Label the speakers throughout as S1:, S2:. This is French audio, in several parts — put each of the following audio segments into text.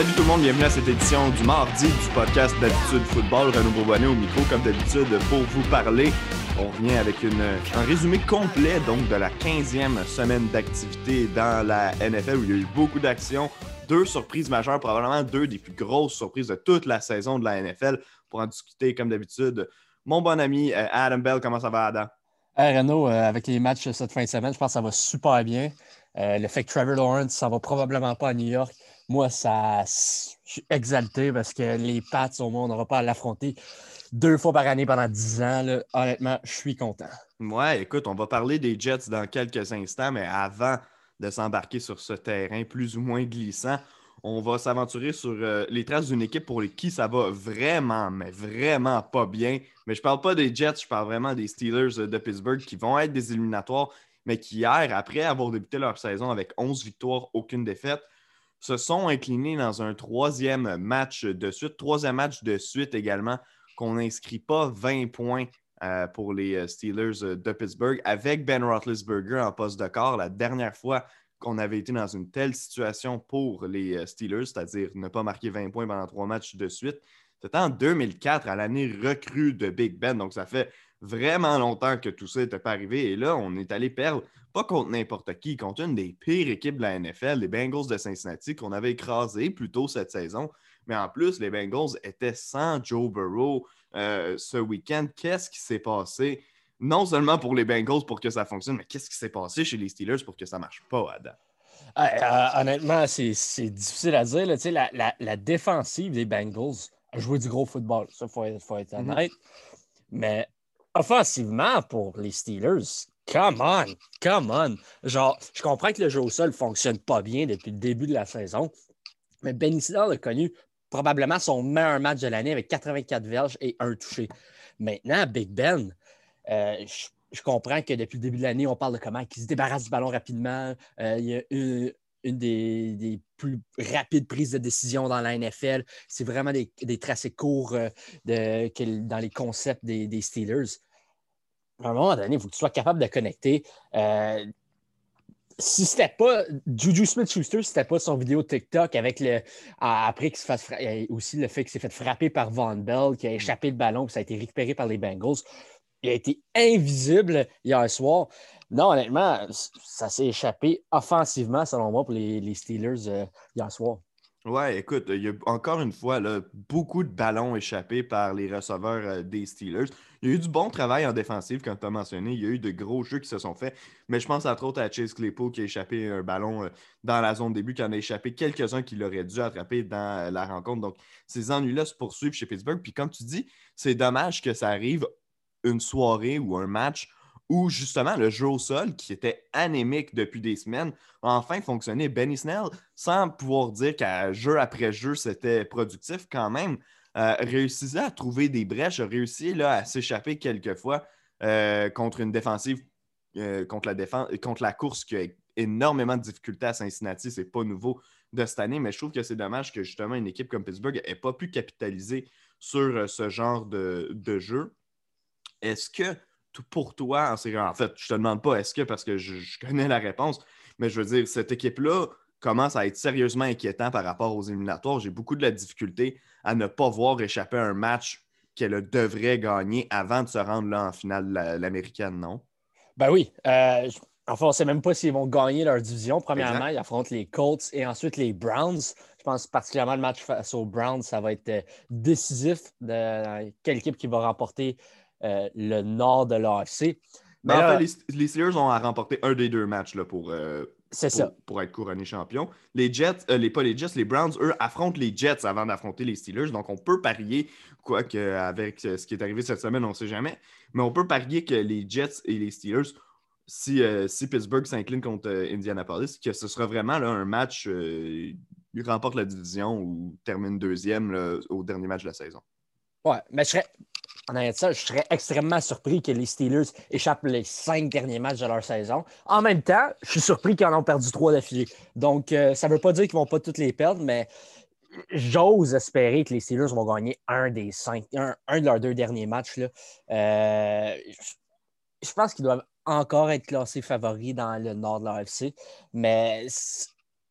S1: Salut tout le monde, bienvenue à cette édition du mardi du podcast d'habitude football. Renaud Bourbonnet au micro, comme d'habitude, pour vous parler. On revient avec un résumé complet donc de la 15e semaine d'activité dans la NFL où il y a eu beaucoup d'actions. Deux surprises majeures, probablement deux des plus grosses surprises de toute la saison de la NFL. Pour en discuter, comme d'habitude, mon bon ami euh, Adam Bell, comment ça va, Adam?
S2: Hey Renaud, euh, avec les matchs cette fin de semaine, je pense que ça va super bien. Euh, le fait que Trevor Lawrence, ça va probablement pas à New York moi, ça, je suis exalté parce que les Pats, au moins, on n'aura pas à l'affronter deux fois par année pendant dix ans. Honnêtement, je suis content.
S1: Ouais, écoute, on va parler des Jets dans quelques instants, mais avant de s'embarquer sur ce terrain plus ou moins glissant, on va s'aventurer sur euh, les traces d'une équipe pour qui ça va vraiment, mais vraiment pas bien. Mais je parle pas des Jets, je parle vraiment des Steelers de Pittsburgh qui vont être des éliminatoires, mais qui hier, après avoir débuté leur saison avec 11 victoires, aucune défaite, se sont inclinés dans un troisième match de suite, troisième match de suite également, qu'on n'inscrit pas 20 points euh, pour les euh, Steelers euh, de Pittsburgh avec Ben Roethlisberger en poste de corps. La dernière fois qu'on avait été dans une telle situation pour les Steelers, c'est-à-dire ne pas marquer 20 points pendant trois matchs de suite, c'était en 2004, à l'année recrue de Big Ben. Donc, ça fait vraiment longtemps que tout ça n'était pas arrivé. Et là, on est allé perdre, pas contre n'importe qui, contre une des pires équipes de la NFL, les Bengals de Cincinnati, qu'on avait écrasé plus tôt cette saison. Mais en plus, les Bengals étaient sans Joe Burrow euh, ce week-end. Qu'est-ce qui s'est passé? Non seulement pour les Bengals pour que ça fonctionne, mais qu'est-ce qui s'est passé chez les Steelers pour que ça ne marche pas, Adam?
S2: Euh, honnêtement, c'est difficile à dire. La, la, défensive des Bengals a joué du gros football. Ça, il faut, faut, être mm-hmm. honnête. Mais offensivement, pour les Steelers, come on, come on. Genre, je comprends que le jeu au sol ne fonctionne pas bien depuis le début de la saison, mais Ben a connu probablement son meilleur match de l'année avec 84 verges et un touché. Maintenant, Big Ben, euh, je, comprends que depuis le début de l'année, on parle de comment il se débarrasse du ballon rapidement. Euh, une des, plus rapides prises de décision dans la NFL. C'est vraiment des, tracés courts euh, dans les concepts des, Steelers. À un moment donné, il faut que tu sois capable de connecter. Euh, si c'était pas Juju Smith-Schuster, si c'était pas son vidéo TikTok avec le après qu'il se fasse aussi le fait qu'il s'est fait frapper par Von Bell, qui a échappé le ballon, puis ça a été récupéré par les Bengals. Il a été invisible hier soir. Non, honnêtement, ça s'est échappé offensivement, selon moi, pour les, Steelers euh, hier soir.
S1: Ouais, écoute, il y a encore une fois beaucoup de ballons échappés par les receveurs euh, des Steelers. Il y a eu du bon travail en défensive, comme tu as mentionné. Il y a eu de gros jeux qui se sont faits. Mais je pense entre autres à Chase Claypool qui a échappé un ballon euh, dans la zone début, qui en a échappé quelques-uns qu'il aurait dû attraper dans la rencontre. Donc, ces ennuis-là se poursuivent chez Pittsburgh. Puis comme tu dis, c'est dommage que ça arrive une soirée ou un match où justement le jeu au sol, qui était anémique depuis des semaines, a enfin fonctionné. Benny Snell, sans pouvoir dire qu'à jeu après jeu, c'était productif quand même, euh, réussissait à trouver des brèches, a réussi là, à s'échapper quelquefois euh, contre une défensive, euh, contre, la contre la course qui a énormément de difficultés à Cincinnati. C'est pas nouveau de cette année, mais je trouve que c'est dommage que justement une équipe comme Pittsburgh n'ait pas pu capitaliser sur ce genre de jeu. Est-ce que pour toi, en fait, je te demande pas est-ce que parce que je, connais la réponse, mais je veux dire, cette équipe-là commence à être sérieusement inquiétant par rapport aux éliminatoires. J'ai beaucoup de la difficulté à ne pas voir échapper un match qu'elle devrait gagner avant de se rendre là en finale l'américaine, non?
S2: Ben oui. Euh, enfin, on ne sait même pas s'ils vont gagner leur division. Premièrement, ils affrontent les Colts et ensuite les Browns. Je pense particulièrement le match face aux Browns, ça va être euh, décisif de quelle équipe qui va remporter le nord de l'AFC.
S1: Mais en fait, les, Steelers ont à remporter un des deux matchs là, pour, euh, pour, être couronné champion. Les Jets, euh, les, pas les Jets, les Browns, eux, affrontent les Jets avant d'affronter les Steelers. Donc, on peut parier, quoique avec ce qui est arrivé cette semaine, on ne sait jamais, mais on peut parier que les Jets et les Steelers, si, si Pittsburgh s'incline contre Indianapolis, que ce sera vraiment là, un match, ils remportent la division ou termine deuxième au dernier match de la saison.
S2: Ouais, mais je serais, en ça, je serais extrêmement surpris que les Steelers échappent les cinq derniers matchs de leur saison. En même temps, je suis surpris qu'ils en ont perdu trois d'affilée. Donc, euh, ça ne veut pas dire qu'ils ne vont pas toutes les perdre, mais j'ose espérer que les Steelers vont gagner un des cinq, un, de leurs deux derniers matchs. Là. Euh, je pense qu'ils doivent encore être classés favoris dans le nord de l'AFC, mais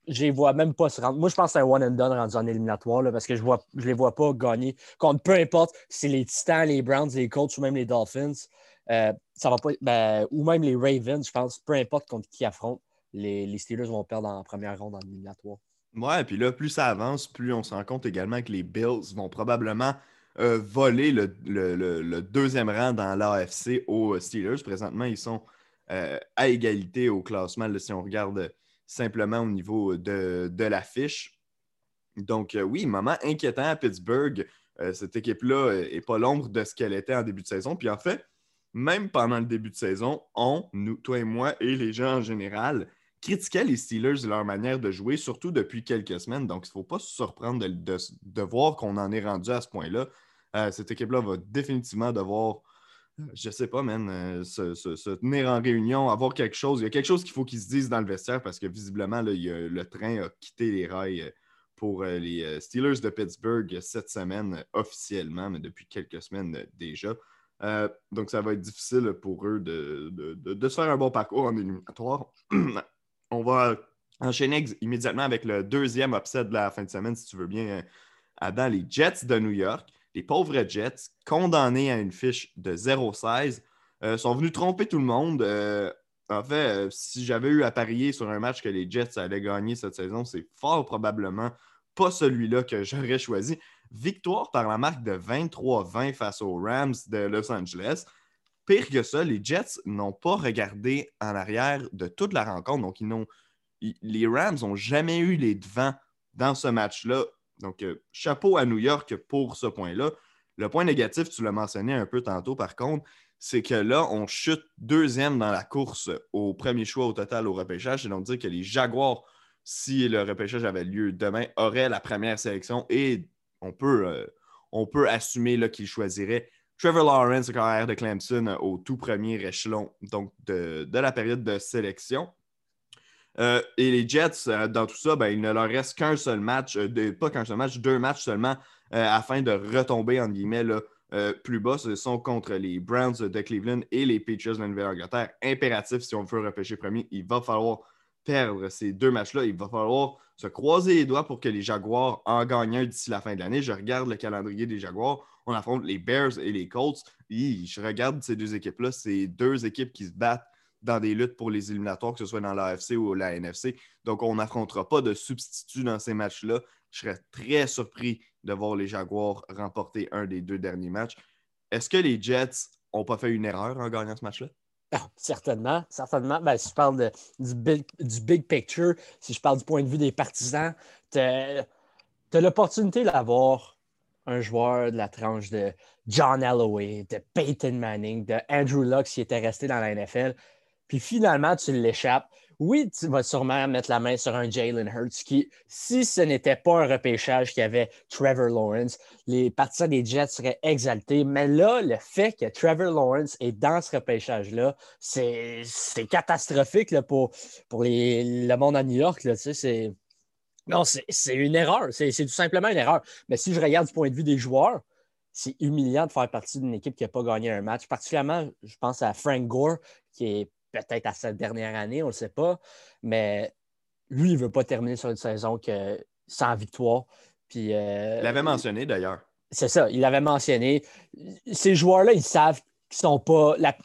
S2: je les vois même pas se rendre. Moi, je pense que c'est un one and done rendu en éliminatoire parce que je ne je les vois pas gagner contre peu importe si les Titans, les Browns, les Colts ou même les Dolphins. Euh, ça va pas, ben, ou même les Ravens, je pense, peu importe contre qui affrontent, les, les Steelers vont perdre en première ronde en éliminatoire.
S1: Ouais, puis là, plus ça avance, plus on se rend compte également que les Bills vont probablement euh, voler le, deuxième rang dans l'AFC aux Steelers. Présentement, ils sont euh, à égalité au classement si on regarde simplement au niveau de, de l'affiche. Donc, euh, oui, moment inquiétant à Pittsburgh. cette équipe-là n'est pas l'ombre de ce qu'elle était en début de saison. Puis en fait, même pendant le début de saison, on, toi et moi, et les gens en général, critiquaient les Steelers et leur manière de jouer, surtout depuis quelques semaines. Donc, il ne faut pas se surprendre de, voir qu'on en est rendu à ce point-là. Euh, cette équipe-là va définitivement devoir, euh, je ne sais pas, man, euh, se, tenir en réunion, avoir quelque chose. Il y a quelque chose qu'il faut qu'ils se disent dans le vestiaire parce que visiblement, le train a quitté les rails pour les Steelers de Pittsburgh cette semaine officiellement, mais depuis quelques semaines déjà. donc, ça va être difficile pour eux de, de, se faire un bon parcours en éliminatoire. On va enchaîner immédiatement avec le deuxième upset de la fin de semaine, si tu veux bien, Adam, les Jets de New York. Les pauvres Jets, condamnés à une fiche de 0-16, euh, sont venus tromper tout le monde. Euh, en fait, euh, si j'avais eu à parier sur un match que les Jets allaient gagner cette saison, c'est fort probablement pas celui-là que j'aurais choisi. Victoire par la marque de 23-20 face aux Rams de Los Angeles. Pire que ça, les Jets n'ont pas regardé en arrière de toute la rencontre. Donc, ils les Rams n'ont jamais eu les devants dans ce match-là. Donc, euh, chapeau à New York pour ce point-là. Le point négatif, tu l'as mentionné un peu tantôt, par contre, c'est que là, on chute deuxième dans la course au premier choix au total au repêchage. C'est donc dire que les Jaguars, si le repêchage avait lieu demain, auraient la première sélection et on peut, euh, on peut assumer qu'ils choisiraient Trevor Lawrence, le carrière de Clemson, au tout premier échelon donc de, la période de sélection. Euh, et les Jets, euh, dans tout ça, ben, il ne leur reste qu'un seul match, pas qu'un seul match, deux matchs seulement afin de retomber, en guillemets, plus bas. Ce sont contre les Browns de Cleveland et les Patriots de la Nouvelle-Angleterre. Impératif, si on veut repêcher premier, il va falloir perdre ces deux matchs-là. Il va falloir se croiser les doigts pour que les Jaguars en gagnent un d'ici la fin de l'année. Je regarde le calendrier des Jaguars on affronte les Bears et les Colts. je regarde ces deux équipes-là, c'est deux équipes qui se battent dans des luttes pour les éliminatoires, que ce soit dans l'AFC ou la NFC. Donc, on n'affrontera pas de substituts dans ces matchs-là. Je serais très surpris de voir les Jaguars remporter un des deux derniers matchs. Est-ce que les Jets n'ont pas fait une erreur en gagnant ce match-là?
S2: Ah, certainement, certainement. Ben, si je parle du, big, du big picture, si je parle du point de vue des partisans, tu as l'opportunité d'avoir un joueur de la tranche de John Alloway, de Peyton Manning, de Andrew Luck qui était resté dans la NFL. Puis finalement, tu l'échappes. Oui, tu vas sûrement mettre la main sur un Jalen Hurts qui, si ce n'était pas un repêchage qui avait Trevor Lawrence, les partisans des Jets seraient exaltés. Mais là, le fait que Trevor Lawrence est dans ce repêchage-là, c'est catastrophique pour, pour le monde à New York. Là, non, c'est une erreur. C'est tout simplement une erreur. Mais si je regarde du point de vue des joueurs, c'est humiliant de faire partie d'une équipe qui n'a pas gagné un match. Particulièrement, je pense à Frank Gore, qui est peut-être à sa dernière année, on ne le sait pas. Mais lui, il ne veut pas terminer sur une saison que, sans victoire. Puis,
S1: euh, il l'avait mentionné d'ailleurs.
S2: C'est ça, il l'avait mentionné. Ces joueurs-là, ils savent qu'ils ne sont pas. La,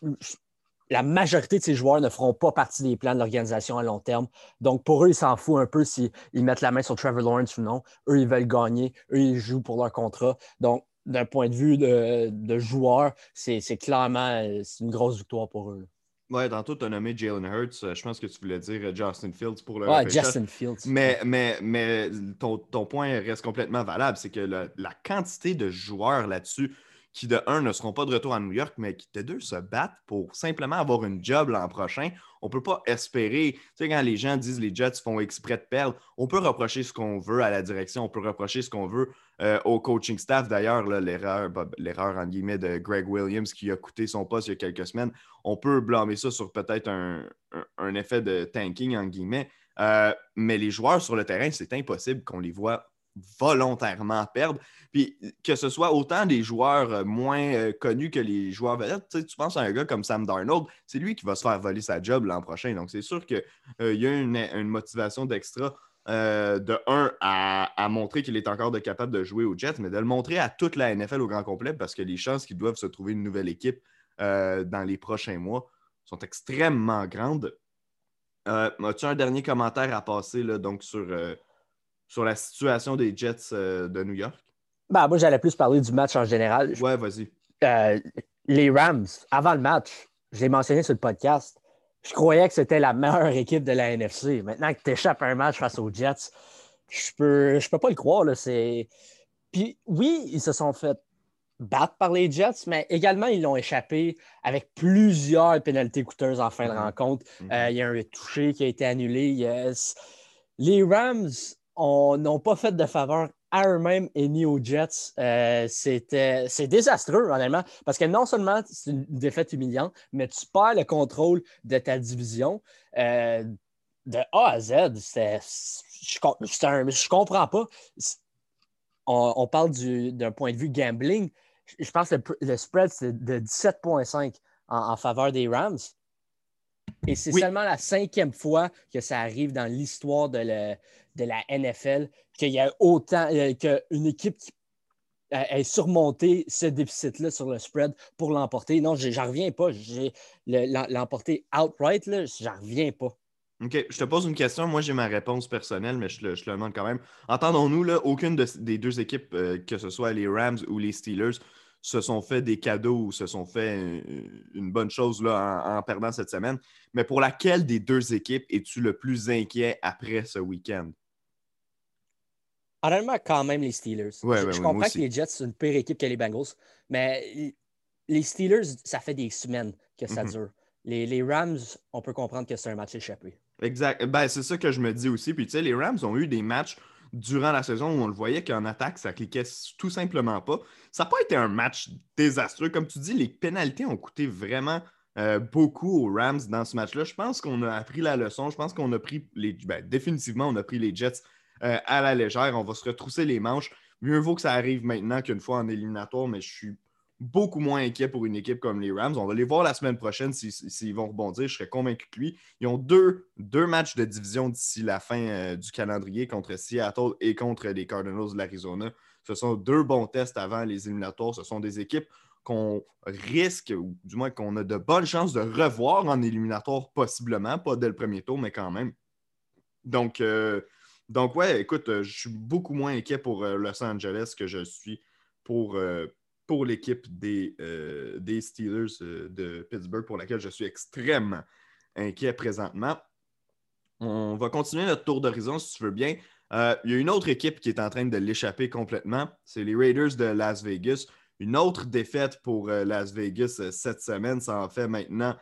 S2: la majorité de ces joueurs ne feront pas partie des plans de l'organisation à long terme. Donc, pour eux, ils s'en foutent un peu s'ils mettent la main sur Trevor Lawrence ou non. Eux, ils veulent gagner. Eux, ils jouent pour leur contrat. Donc, d'un point de vue de, de joueur, c'est clairement une grosse victoire pour eux.
S1: Ouais, tantôt, tu as nommé Jalen Hurts. Euh, je pense que tu voulais dire euh, Justin Fields pour le.
S2: Ouais, Justin Fields.
S1: Mais, mais, mais ton, point reste complètement valable. C'est que la quantité de joueurs là-dessus qui, de un, ne seront pas de retour à New York, mais qui, de deux, se battent pour simplement avoir une job l'an prochain. On ne peut pas espérer. Tu sais, quand les gens disent les Jets font exprès de perdre, on peut reprocher ce qu'on veut à la direction, on peut reprocher ce qu'on veut euh, au coaching staff. D'ailleurs, l'erreur, l'erreur en guillemets de Greg Williams qui a coûté son poste il y a quelques semaines, on peut blâmer ça sur peut-être un, effet de tanking en guillemets. Euh, mais les joueurs sur le terrain, c'est impossible qu'on les voit volontairement perdre. Puis que ce soit autant des joueurs euh, moins connus que les joueurs vedettes, tu penses à un gars comme Sam Darnold, c'est lui qui va se faire voler sa job l'an prochain. Donc c'est sûr qu'il y a une, motivation d'extra euh, de un, à, montrer qu'il est encore de capable de jouer aux Jets, mais de le montrer à toute la NFL au grand complet parce que les chances qu'ils doivent se trouver une nouvelle équipe euh, dans les prochains mois sont extrêmement grandes. Euh, as-tu un dernier commentaire à passer là, donc, sur, sur la situation des Jets de New York?
S2: Ben, moi, j'allais plus parler du match en général.
S1: Ouais, vas-y.
S2: les Rams, avant le match, j'ai mentionné sur le podcast, je croyais que c'était la meilleure équipe de la NFC. Maintenant que tu échappes un match face aux Jets, je peux, je peux pas le croire. Là, Puis oui, ils se sont fait battre par les Jets, mais également, ils l'ont échappé avec plusieurs pénalités coûteuses en fin de mm-hmm. rencontre. Mm-hmm. Euh, il y a un touché qui a été annulé. Les Rams n'ont pas fait de faveur à eux-mêmes et ni aux Jets. Euh, c'est désastreux, honnêtement, parce que non seulement c'est une défaite humiliante, mais tu perds le contrôle de ta division. Euh, de A à Z, c'est, je, je comprends pas. On, parle d'un point de vue gambling. Je pense que le, spread, c'est de 17,5 en, faveur des Rams. Et c'est seulement la cinquième fois que ça arrive dans l'histoire de, de la NFL qu'il y a autant, euh, qu'une équipe qui ait surmonté ce déficit-là sur le spread pour l'emporter. Non, j'en reviens pas. L'emporter outright, j'en reviens pas.
S1: OK, je te pose une question. Moi, j'ai ma réponse personnelle, mais je, le, je le demande quand même. Entendons-nous, aucune des deux équipes, euh, que ce soit les Rams ou les Steelers, se sont fait des cadeaux ou se sont fait une bonne chose là, en, perdant cette semaine. Mais pour laquelle des deux équipes es-tu le plus inquiet après ce week-end?
S2: Honnêtement, quand même les Steelers. je, comprends que les Jets sont une pire équipe que les Bengals, mais les Steelers, ça fait des semaines que ça mhm. dure. Les, les, Rams, on peut comprendre que c'est un match échappé.
S1: Exact. Ben, c'est ça que je me dis aussi. Puis, tu sais, les Rams ont eu des matchs durant la saison où on le voyait qu'en attaque, ça cliquait tout simplement pas. Ça n'a pas été un match désastreux. Comme tu dis, les pénalités ont coûté vraiment euh, beaucoup aux Rams dans ce match-là. Je pense qu'on a appris la leçon. Je pense qu'on a pris les. Ben, définitivement, on a pris les Jets euh, à la légère. On va se retrousser les manches. Mieux vaut que ça arrive maintenant qu'une fois en éliminatoire, mais je suis beaucoup moins inquiet pour une équipe comme les Rams. On va les voir la semaine prochaine s'ils vont rebondir. Je serais convaincu que lui. Ils ont deux, deux matchs de division d'ici la fin euh, du calendrier contre Seattle et contre les Cardinals de l'Arizona. Ce sont deux bons tests avant les éliminatoires. Ce sont des équipes qu'on risque, ou du moins qu'on a de bonnes chances de revoir en éliminatoire, possiblement. Pas dès le premier tour, mais quand même. Donc, euh, donc ouais, écoute, euh, je suis beaucoup moins inquiet pour Los Angeles que je suis pour pour l'équipe des, euh, Steelers euh, de Pittsburgh, pour laquelle je suis extrêmement inquiet présentement. On va continuer notre tour d'horizon si tu veux bien. Euh, il y a une autre équipe qui est en train de l'échapper complètement. C'est les Raiders de Las Vegas. Une autre défaite pour Las Vegas cette semaine. Ça en fait maintenant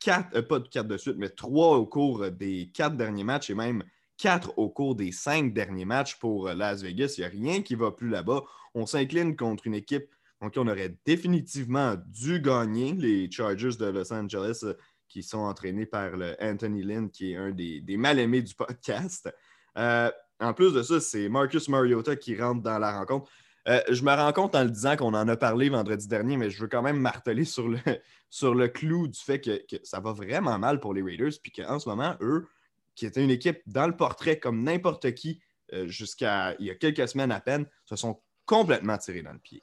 S1: quatre, pas quatre de suite, mais trois au cours des quatre derniers matchs et même quatre au cours des cinq derniers matchs pour Las Vegas. Il n'y a rien qui va plus là-bas. On s'incline contre une équipe donc, on aurait définitivement dû gagner les Chargers de Los Angeles euh, qui sont entraînés par Anthony Lynn, qui est un des, mal-aimés du podcast. Euh, en plus de ça, c'est Marcus Mariota qui rentre dans la rencontre. Euh, je me rends compte en le disant qu'on en a parlé vendredi dernier, mais je veux quand même marteler sur le, sur le clou du fait que, ça va vraiment mal pour les Raiders, puis qu'en ce moment, eux, qui étaient une équipe dans le portrait comme n'importe qui jusqu'à il y a quelques semaines à peine, se sont complètement tirés dans le pied.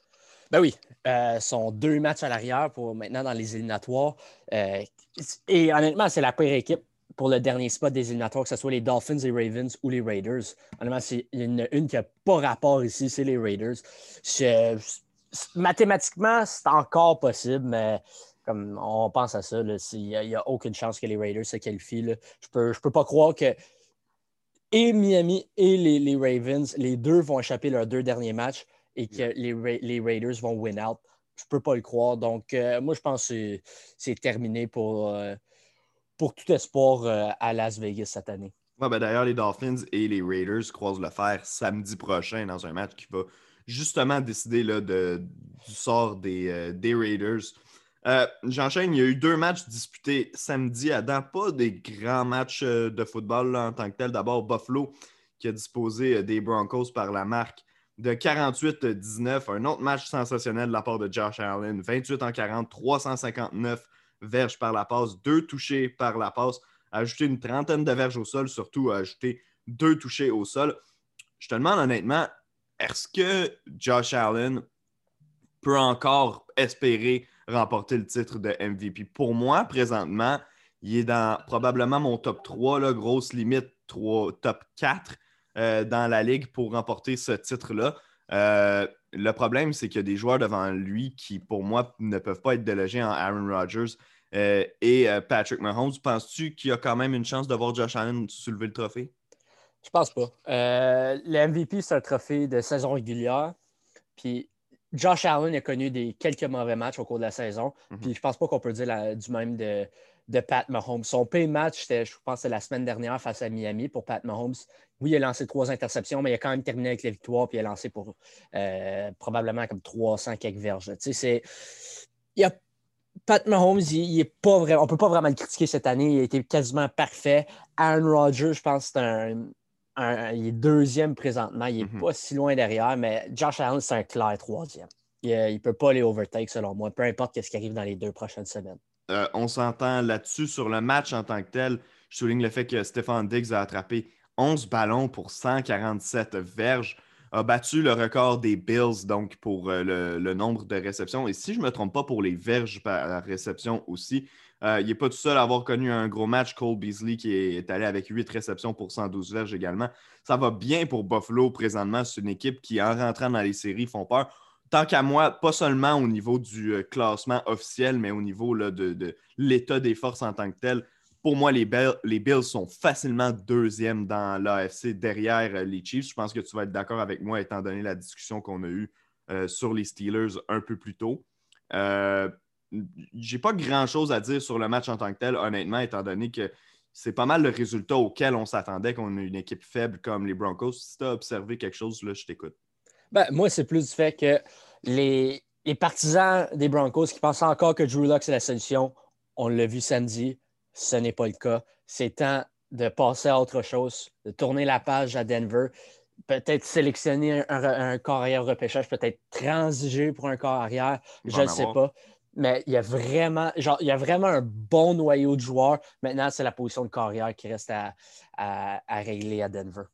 S2: Ben oui, euh, sont deux matchs à l'arrière pour maintenant dans les éliminatoires. Euh, et honnêtement, c'est la pire équipe pour le dernier spot des éliminatoires, que ce soit les Dolphins, les Ravens ou les Raiders. Honnêtement, il y en a une qui n'a pas rapport ici, c'est les Raiders. mathématiquement, c'est encore possible, mais comme on pense à ça, il n'y a, aucune chance que les Raiders se qualifient. Je ne peux, pas croire que et Miami et les, les Ravens, les deux vont échapper leurs deux derniers matchs et que les, Raiders vont win out. Je ne peux pas le croire. Donc, euh, moi, je pense que c'est terminé pour, euh, pour tout espoir euh, à Las Vegas cette année.
S1: ben D'ailleurs, les Dolphins et les Raiders croisent le fer samedi prochain dans un match qui va justement décider là, de, du sort des, des Raiders. J'enchaîne, il y a eu deux matchs disputés samedi à dents, pas des grands matchs de football en tant que tel. D'abord, Buffalo qui a disposé des Broncos par la marque de 48-19. Un autre match sensationnel de la part de Josh Allen. 28 en 40, 359 verges par la passe, deux touchés par la passe. Ajouter une trentaine de verges au sol, surtout ajouter deux touchés au sol. Je te demande honnêtement, est-ce que Josh Allen peut encore espérer remporter le titre de MVP? Pour moi, présentement, il est dans probablement mon top 3, là, grosse limite 3, top 4 euh, dans la ligue pour remporter ce titre-là. Euh, le problème, c'est qu'il y a des joueurs devant lui qui, pour moi, ne peuvent pas être délogés en Aaron Rodgers euh, et Patrick Mahomes. Penses-tu qu'il y a quand même une chance de voir Josh Allen soulever le trophée?
S2: Je pense pas. le MVP, c'est un trophée de saison régulière. Puis Josh Allen a connu des quelques mauvais matchs au cours de la saison. Mhm. Puis je pense pas qu'on peut dire du même de, de Pat Mahomes. Son pay match, je pense, c'est la semaine dernière face à Miami pour Pat Mahomes. Oui, il a lancé trois interceptions, mais il a quand même terminé avec la victoire, puis il a lancé pour euh, probablement comme 300 quelques verges. Tu sais, c'est. Il a... Pat Mahomes, il, est pas vraiment. On ne peut pas vraiment le critiquer cette année. Il a été quasiment parfait. Aaron Rodgers, je pense c'est un, Il est deuxième présentement. Il n'est mm-hmm. pas si loin derrière, mais Josh Allen, c'est un clair troisième. Il ne peut pas les overtake, selon moi, peu importe ce qui arrive dans les deux prochaines semaines.
S1: Euh, on s'entend là-dessus sur le match en tant que tel. Je souligne le fait que Stéphane Diggs a attrapé 11 ballons pour 147 verges, a battu le record des Bills donc pour euh, le, nombre de réceptions. Et si je ne me trompe pas pour les verges par réception aussi, euh, il n'est pas tout seul à avoir connu un gros match. Cole Beasley qui est, allé avec 8 réceptions pour 112 verges également. Ça va bien pour Buffalo présentement. C'est une équipe qui, en rentrant dans les séries, font peur tant qu'à moi, pas seulement au niveau du euh, classement officiel, mais au niveau de, l'état des forces en tant que tel. Pour moi, les, Bills sont facilement deuxième dans l'AFC derrière euh, les Chiefs. Je pense que tu vas être d'accord avec moi étant donné la discussion qu'on a eue euh, sur les Steelers un peu plus tôt. Euh, J'ai pas grand-chose à dire sur le match en tant que tel, honnêtement, étant donné que c'est pas mal le résultat auquel on s'attendait qu'on ait une équipe faible comme les Broncos. Si tu as observé quelque chose, là, je t'écoute.
S2: Ben, moi, c'est plus du fait que les, partisans des Broncos qui pensent encore que Drew Locke, c'est la solution, on l'a vu samedi, ce n'est pas le cas. C'est temps de passer à autre chose, de tourner la page à Denver, peut-être sélectionner un, un, corps arrière repêchage, peut-être transiger pour un corps arrière, je ne sais pas. Mais il y, a vraiment, genre, il y a vraiment un bon noyau de joueurs. Maintenant, c'est la position de carrière qui reste à régler à Denver.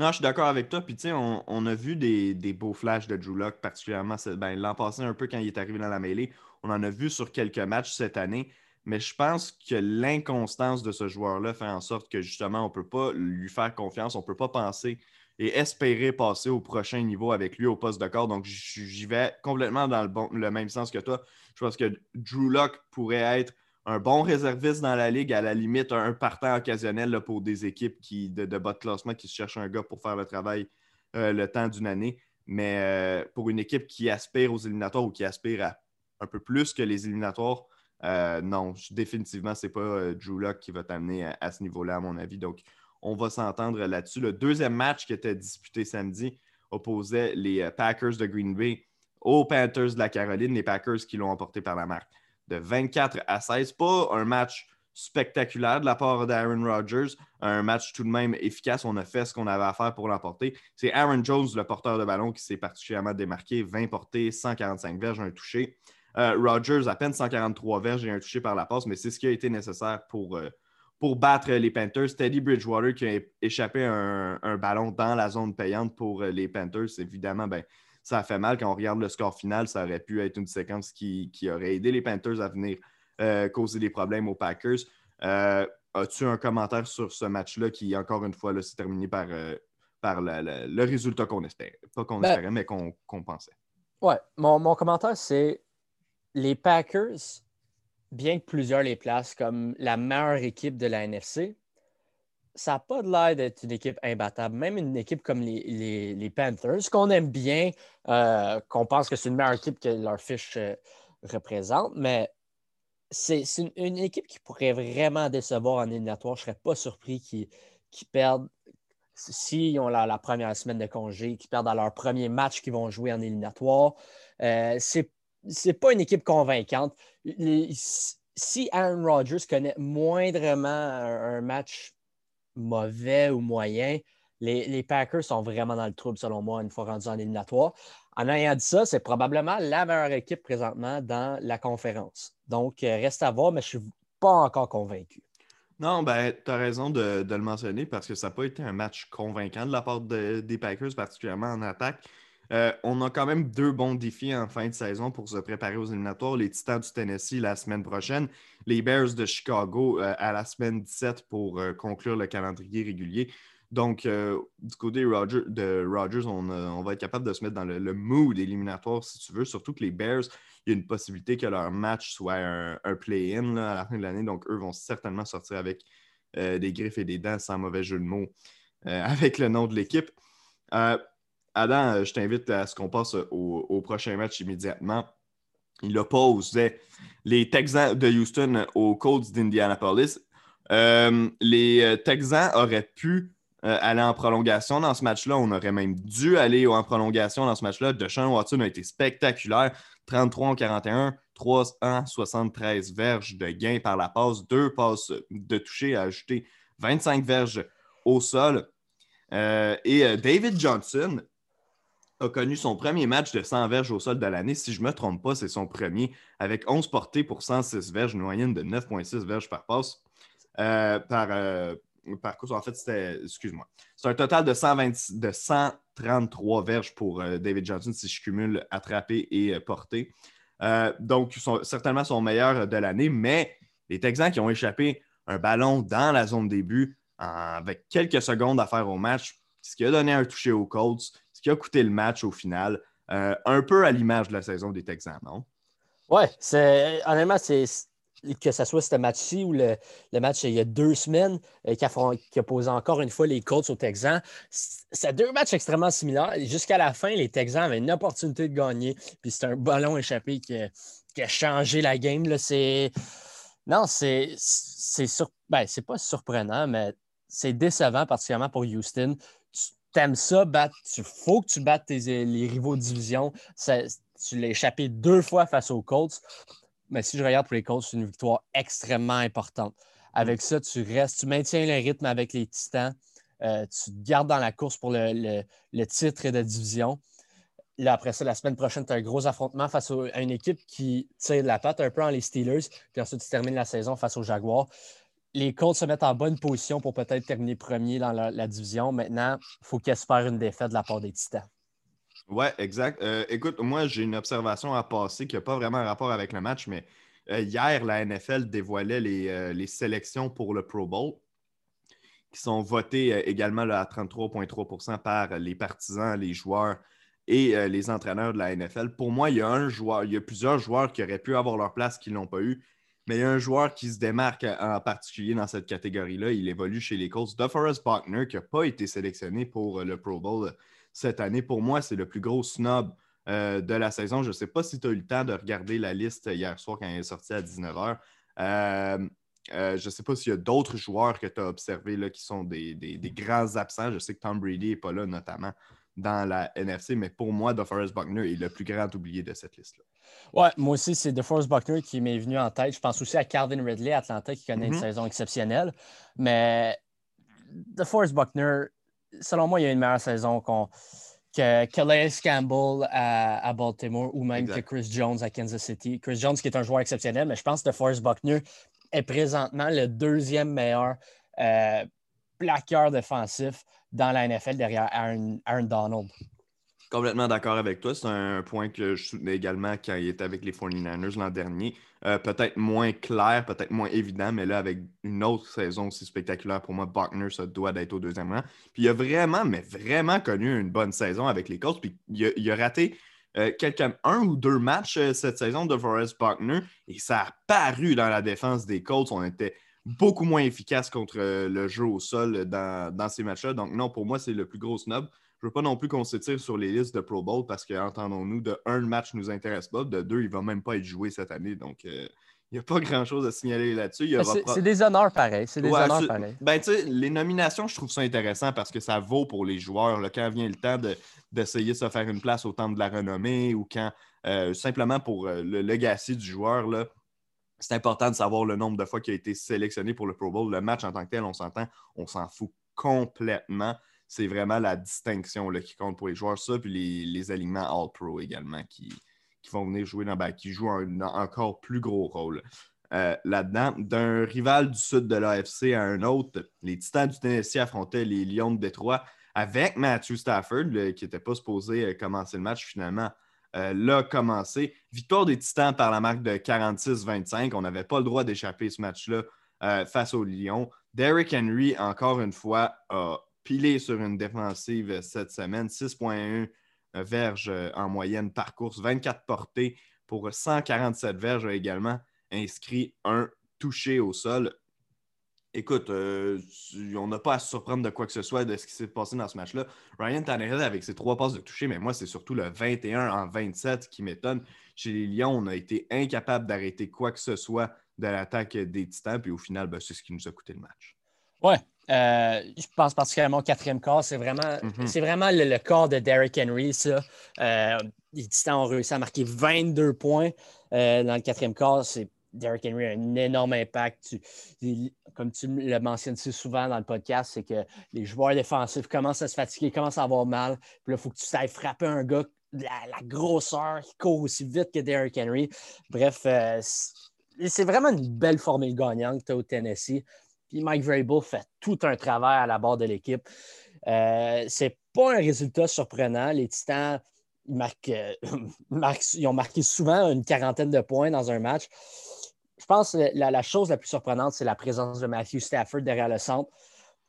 S1: Non, je suis d'accord avec toi. Puis, tu sais, on, a vu des, beaux flashs de Drew Locke, particulièrement ben, l'an passé, un peu quand il est arrivé dans la mêlée. On en a vu sur quelques matchs cette année. Mais je pense que l'inconstance de ce joueur-là fait en sorte que justement, on ne peut pas lui faire confiance, on ne peut pas penser et espérer passer au prochain niveau avec lui au poste de corps. Donc, j'y vais complètement dans le, bon, le même sens que toi. Je pense que Drew Locke pourrait être un bon réserviste dans la ligue, à la limite un partant occasionnel pour des équipes qui, de, bas de classement qui cherchent un gars pour faire le travail euh, le temps d'une année. Mais euh, pour une équipe qui aspire aux éliminatoires ou qui aspire à un peu plus que les éliminatoires, euh, non, définitivement, ce n'est pas Drew Locke qui va t'amener à, ce niveau-là, à mon avis. Donc, on va s'entendre là-dessus. Le deuxième match qui était disputé samedi opposait les Packers de Green Bay aux Panthers de la Caroline, les Packers qui l'ont emporté par la marque de 24 à 16. Pas un match spectaculaire de la part d'Aaron Rodgers, un match tout de même efficace. On a fait ce qu'on avait à faire pour l'emporter. C'est Aaron Jones, le porteur de ballon, qui s'est particulièrement démarqué. 20 portées, 145 verges, un touché. Euh, Rodgers, à peine 143 verges et un touché par la passe, mais c'est ce qui a été nécessaire pour, euh, pour battre les Panthers. Teddy Bridgewater qui a échappé un, un ballon dans la zone payante pour euh, les Panthers. Évidemment, ben, ça a fait mal. Quand on regarde le score final, ça aurait pu être une séquence qui, aurait aidé les Panthers à venir euh, causer des problèmes aux Packers. Euh, as-tu un commentaire sur ce match-là qui, encore une fois, s'est terminé par, euh, par le résultat qu'on espérait? Pas qu'on ben espérait, mais qu'on pensait.
S2: Ouais, mon, mon commentaire, c'est les Packers, bien que plusieurs les placent comme la meilleure équipe de la NFC, ça n'a pas de l'air d'être une équipe imbattable. Même une équipe comme les, Panthers, qu'on aime bien, euh, qu'on pense que c'est une meilleure équipe que leur fiche euh, représente, mais c'est une, équipe qui pourrait vraiment décevoir en éliminatoire. Je ne serais pas surpris qu'ils perdent s'ils ont la, première semaine de congé, qu'ils perdent à leur premier match qu'ils vont jouer en éliminatoire. Euh, c'est c'est pas une équipe convaincante. si Aaron Rodgers connaît moindrement un match mauvais ou moyen, les, Packers sont vraiment dans le trouble, selon moi, une fois rendus en éliminatoire. En ayant dit ça, c'est probablement la meilleure équipe présentement dans la conférence. Donc, euh, reste à voir, mais je ne suis pas encore convaincu.
S1: Non, ben, tu as raison de, le mentionner parce que ça n'a pas été un match convaincant de la part des Packers, particulièrement en attaque. Euh, on a quand même deux bons défis en fin de saison pour se préparer aux éliminatoires. Les Titans du Tennessee la semaine prochaine, les Bears de Chicago euh, à la semaine 17 pour euh, conclure le calendrier régulier. Donc, du côté de Rogers, on, va être capable de se mettre dans le, mood éliminatoire si tu veux, surtout que les Bears, il y a une possibilité que leur match soit un, play-in à la fin de l'année. Donc, eux vont certainement sortir avec des griffes et des dents, sans mauvais jeu de mots, avec le nom de l'équipe. Adam, euh, je t'invite à ce qu'on passe au, prochain match immédiatement. Il opposait les Texans de Houston aux Colts d'Indianapolis. Euh, les euh, Texans auraient pu aller en prolongation dans ce match-là. On aurait même dû aller en prolongation dans ce match-là. Deshaun Watson a été spectaculaire. 33 en 41, 373 verges de gain par la passe, deux passes de toucher à ajouter 25 verges au sol. et David Johnson a connu son premier match de 100 verges au sol de l'année. Si je ne me trompe pas, c'est son premier, avec 11 portées pour 106 verges, une moyenne de 9,6 verges par passe. Euh, par, euh, par course, en fait, c'était, excuse-moi, c'est un total de, 120, de 133 verges pour euh, David Johnson si je cumule attrapé et porté. donc, certainement son meilleur de l'année, mais les Texans qui ont échappé un ballon dans la zone début avec quelques secondes à faire au match, ce qui a donné un toucher aux Colts, qui a coûté le match au final. Euh, un peu à l'image de la saison des Texans, non?
S2: Oui, honnêtement, c'est que ce soit ce match-ci ou le, match il y a deux semaines euh, qui, a, posé encore une fois les Colts aux Texans. C'est deux matchs extrêmement similaires. Jusqu'à la fin, les Texans avaient une opportunité de gagner. Puis c'est un ballon échappé qui a, changé la game. Non, c'est sur... ben, pas surprenant, mais c'est décevant, particulièrement pour Houston t'aimes ça, battre, il faut que tu battes les rivaux de division. tu l'as échappé deux fois face aux Colts. Mais si je regarde pour les Colts, c'est une victoire extrêmement importante. Avec ça, tu restes, tu maintiens le rythme avec les Titans. Euh, tu te gardes dans la course pour le, titre de division. Là, après ça, la semaine prochaine, tu as un gros affrontement face à une équipe qui tire de la patte un peu en les Steelers. Puis ensuite, tu termines la saison face aux Jaguars les Colts se mettent en bonne position pour peut-être terminer premier dans la, division. Maintenant, il faut qu'ils espèrent une défaite de la part des Titans.
S1: Oui, exact. Euh, écoute, moi, j'ai une observation à passer qui n'a pas vraiment rapport avec le match, mais euh, hier, la NFL dévoilait euh, les, sélections pour le Pro Bowl qui sont votées également à 33,3% par les partisans, les joueurs et les entraîneurs de la NFL. Pour moi, il y a un joueur, il y a plusieurs joueurs qui auraient pu avoir leur place qui ne l'ont pas eu mais il y a un joueur qui se démarque en particulier dans cette catégorie-là. Il évolue chez les Colts. DeForest Buckner, qui n'a pas été sélectionné pour euh, le Pro Bowl euh, cette année. Pour moi, c'est le plus gros snob euh, de la saison. Je ne sais pas si tu as eu le temps de regarder la liste hier soir quand elle est sortie à 19h. je ne sais pas s'il y a d'autres joueurs que tu as observés qui sont des, des, grands absents. Je sais que Tom Brady n'est pas là, notamment dans la NFC, mais pour moi, DeForest Buckner est le plus grand oublié de cette liste-là.
S2: Ouais, moi aussi, c'est DeForest Buckner qui m'est venu en tête. Je pense aussi à Calvin Ridley, Atlanta, qui connaît une mm-hmm. saison exceptionnelle. Mais DeForest Buckner, selon moi, il y a une meilleure saison que Calais Campbell à, Baltimore ou même que Chris Jones à Kansas City. Chris Jones qui est un joueur exceptionnel, mais je pense que DeForest Buckner est présentement le deuxième meilleur euh, plaqueur défensif dans la NFL derrière Aaron, Donald.
S1: Complètement d'accord avec toi. C'est un point que je soutenais également quand il était avec les 49ers l'an dernier. Euh, peut-être moins clair, peut-être moins évident, mais là, avec une autre saison aussi spectaculaire pour moi, Buckner, ça doit d'être au deuxième rang. Puis il a vraiment, mais vraiment connu une bonne saison avec les Colts. Puis il a, raté euh, un ou deux matchs euh, cette saison de Forrest Buckner et ça a paru dans la défense des Colts. On était beaucoup moins efficace contre euh, le jeu au sol dans, ces matchs-là. Donc, non, pour moi, c'est le plus gros snob. Je ne veux pas non plus qu'on s'étire sur les listes de Pro Bowl parce que, entendons-nous, de un, le match ne nous intéresse pas. De deux, il ne va même pas être joué cette année. Donc, euh, il n'y a pas grand-chose à signaler là-dessus.
S2: C'est des honneurs pareils. C'est des honneurs pareils.
S1: Ben, les nominations, je trouve ça intéressant parce que ça vaut pour les joueurs. quand vient le temps d'essayer de, se faire une place au temps de la renommée ou quand euh, simplement pour le legacy du joueur, là, c'est important de savoir le nombre de fois qu'il a été sélectionné pour le Pro Bowl. Le match en tant que tel, on s'entend, on s'en fout complètement. C'est vraiment la distinction qui compte pour les joueurs, ça, puis les, les alignements All-Pro également qui, vont venir jouer dans, ben, qui jouent un, encore plus gros rôle. là-dedans. D'un rival du sud de l'AFC à un autre, les Titans du Tennessee affrontaient les Lions de Détroit avec Matthew Stafford, qui n'était pas supposé commencer le match finalement. L'a commencé. Victoire des Titans par la marque de 46-25. On n'avait pas le droit d'échapper ce match-là face aux Lions. Derrick Henry, encore une fois, a pilé sur une défensive cette semaine. 6,1 verges en moyenne par course, 24 portées pour 147 verges également inscrit un touché au sol. Écoute, euh, on n'a pas à se surprendre de quoi que ce soit de ce qui s'est passé dans ce match-là. Ryan Tannehill avec ses trois passes de toucher, mais moi, c'est surtout le 21 en 27 qui m'étonne. Chez les Lions, on a été incapable d'arrêter quoi que ce soit de l'attaque des Titans, puis au final, ben, c'est ce qui nous a coûté le match.
S2: Ouais, euh, je pense particulièrement au quatrième quart. C'est vraiment, mhm. vraiment le, corps de Derrick Henry, ça. Euh, les Titans ont réussi à marquer 22 points dans le quatrième quart. C'est Derrick Henry a un énorme impact. comme tu le mentionnes si souvent dans le podcast, c'est que les joueurs défensifs commencent à se fatiguer, commencent à avoir mal. Puis là, il faut que tu saches frapper un gars de la, grosseur qui court aussi vite que Derrick Henry. Bref, euh, c'est vraiment une belle formule gagnante que au Tennessee. Puis Mike Vrabel fait tout un travail à la barre de l'équipe. Euh, c'est pas un résultat surprenant. Les Titans euh, ils ont marqué souvent une quarantaine de points dans un match je pense que la, chose la plus surprenante, c'est la présence de Matthew Stafford derrière le centre.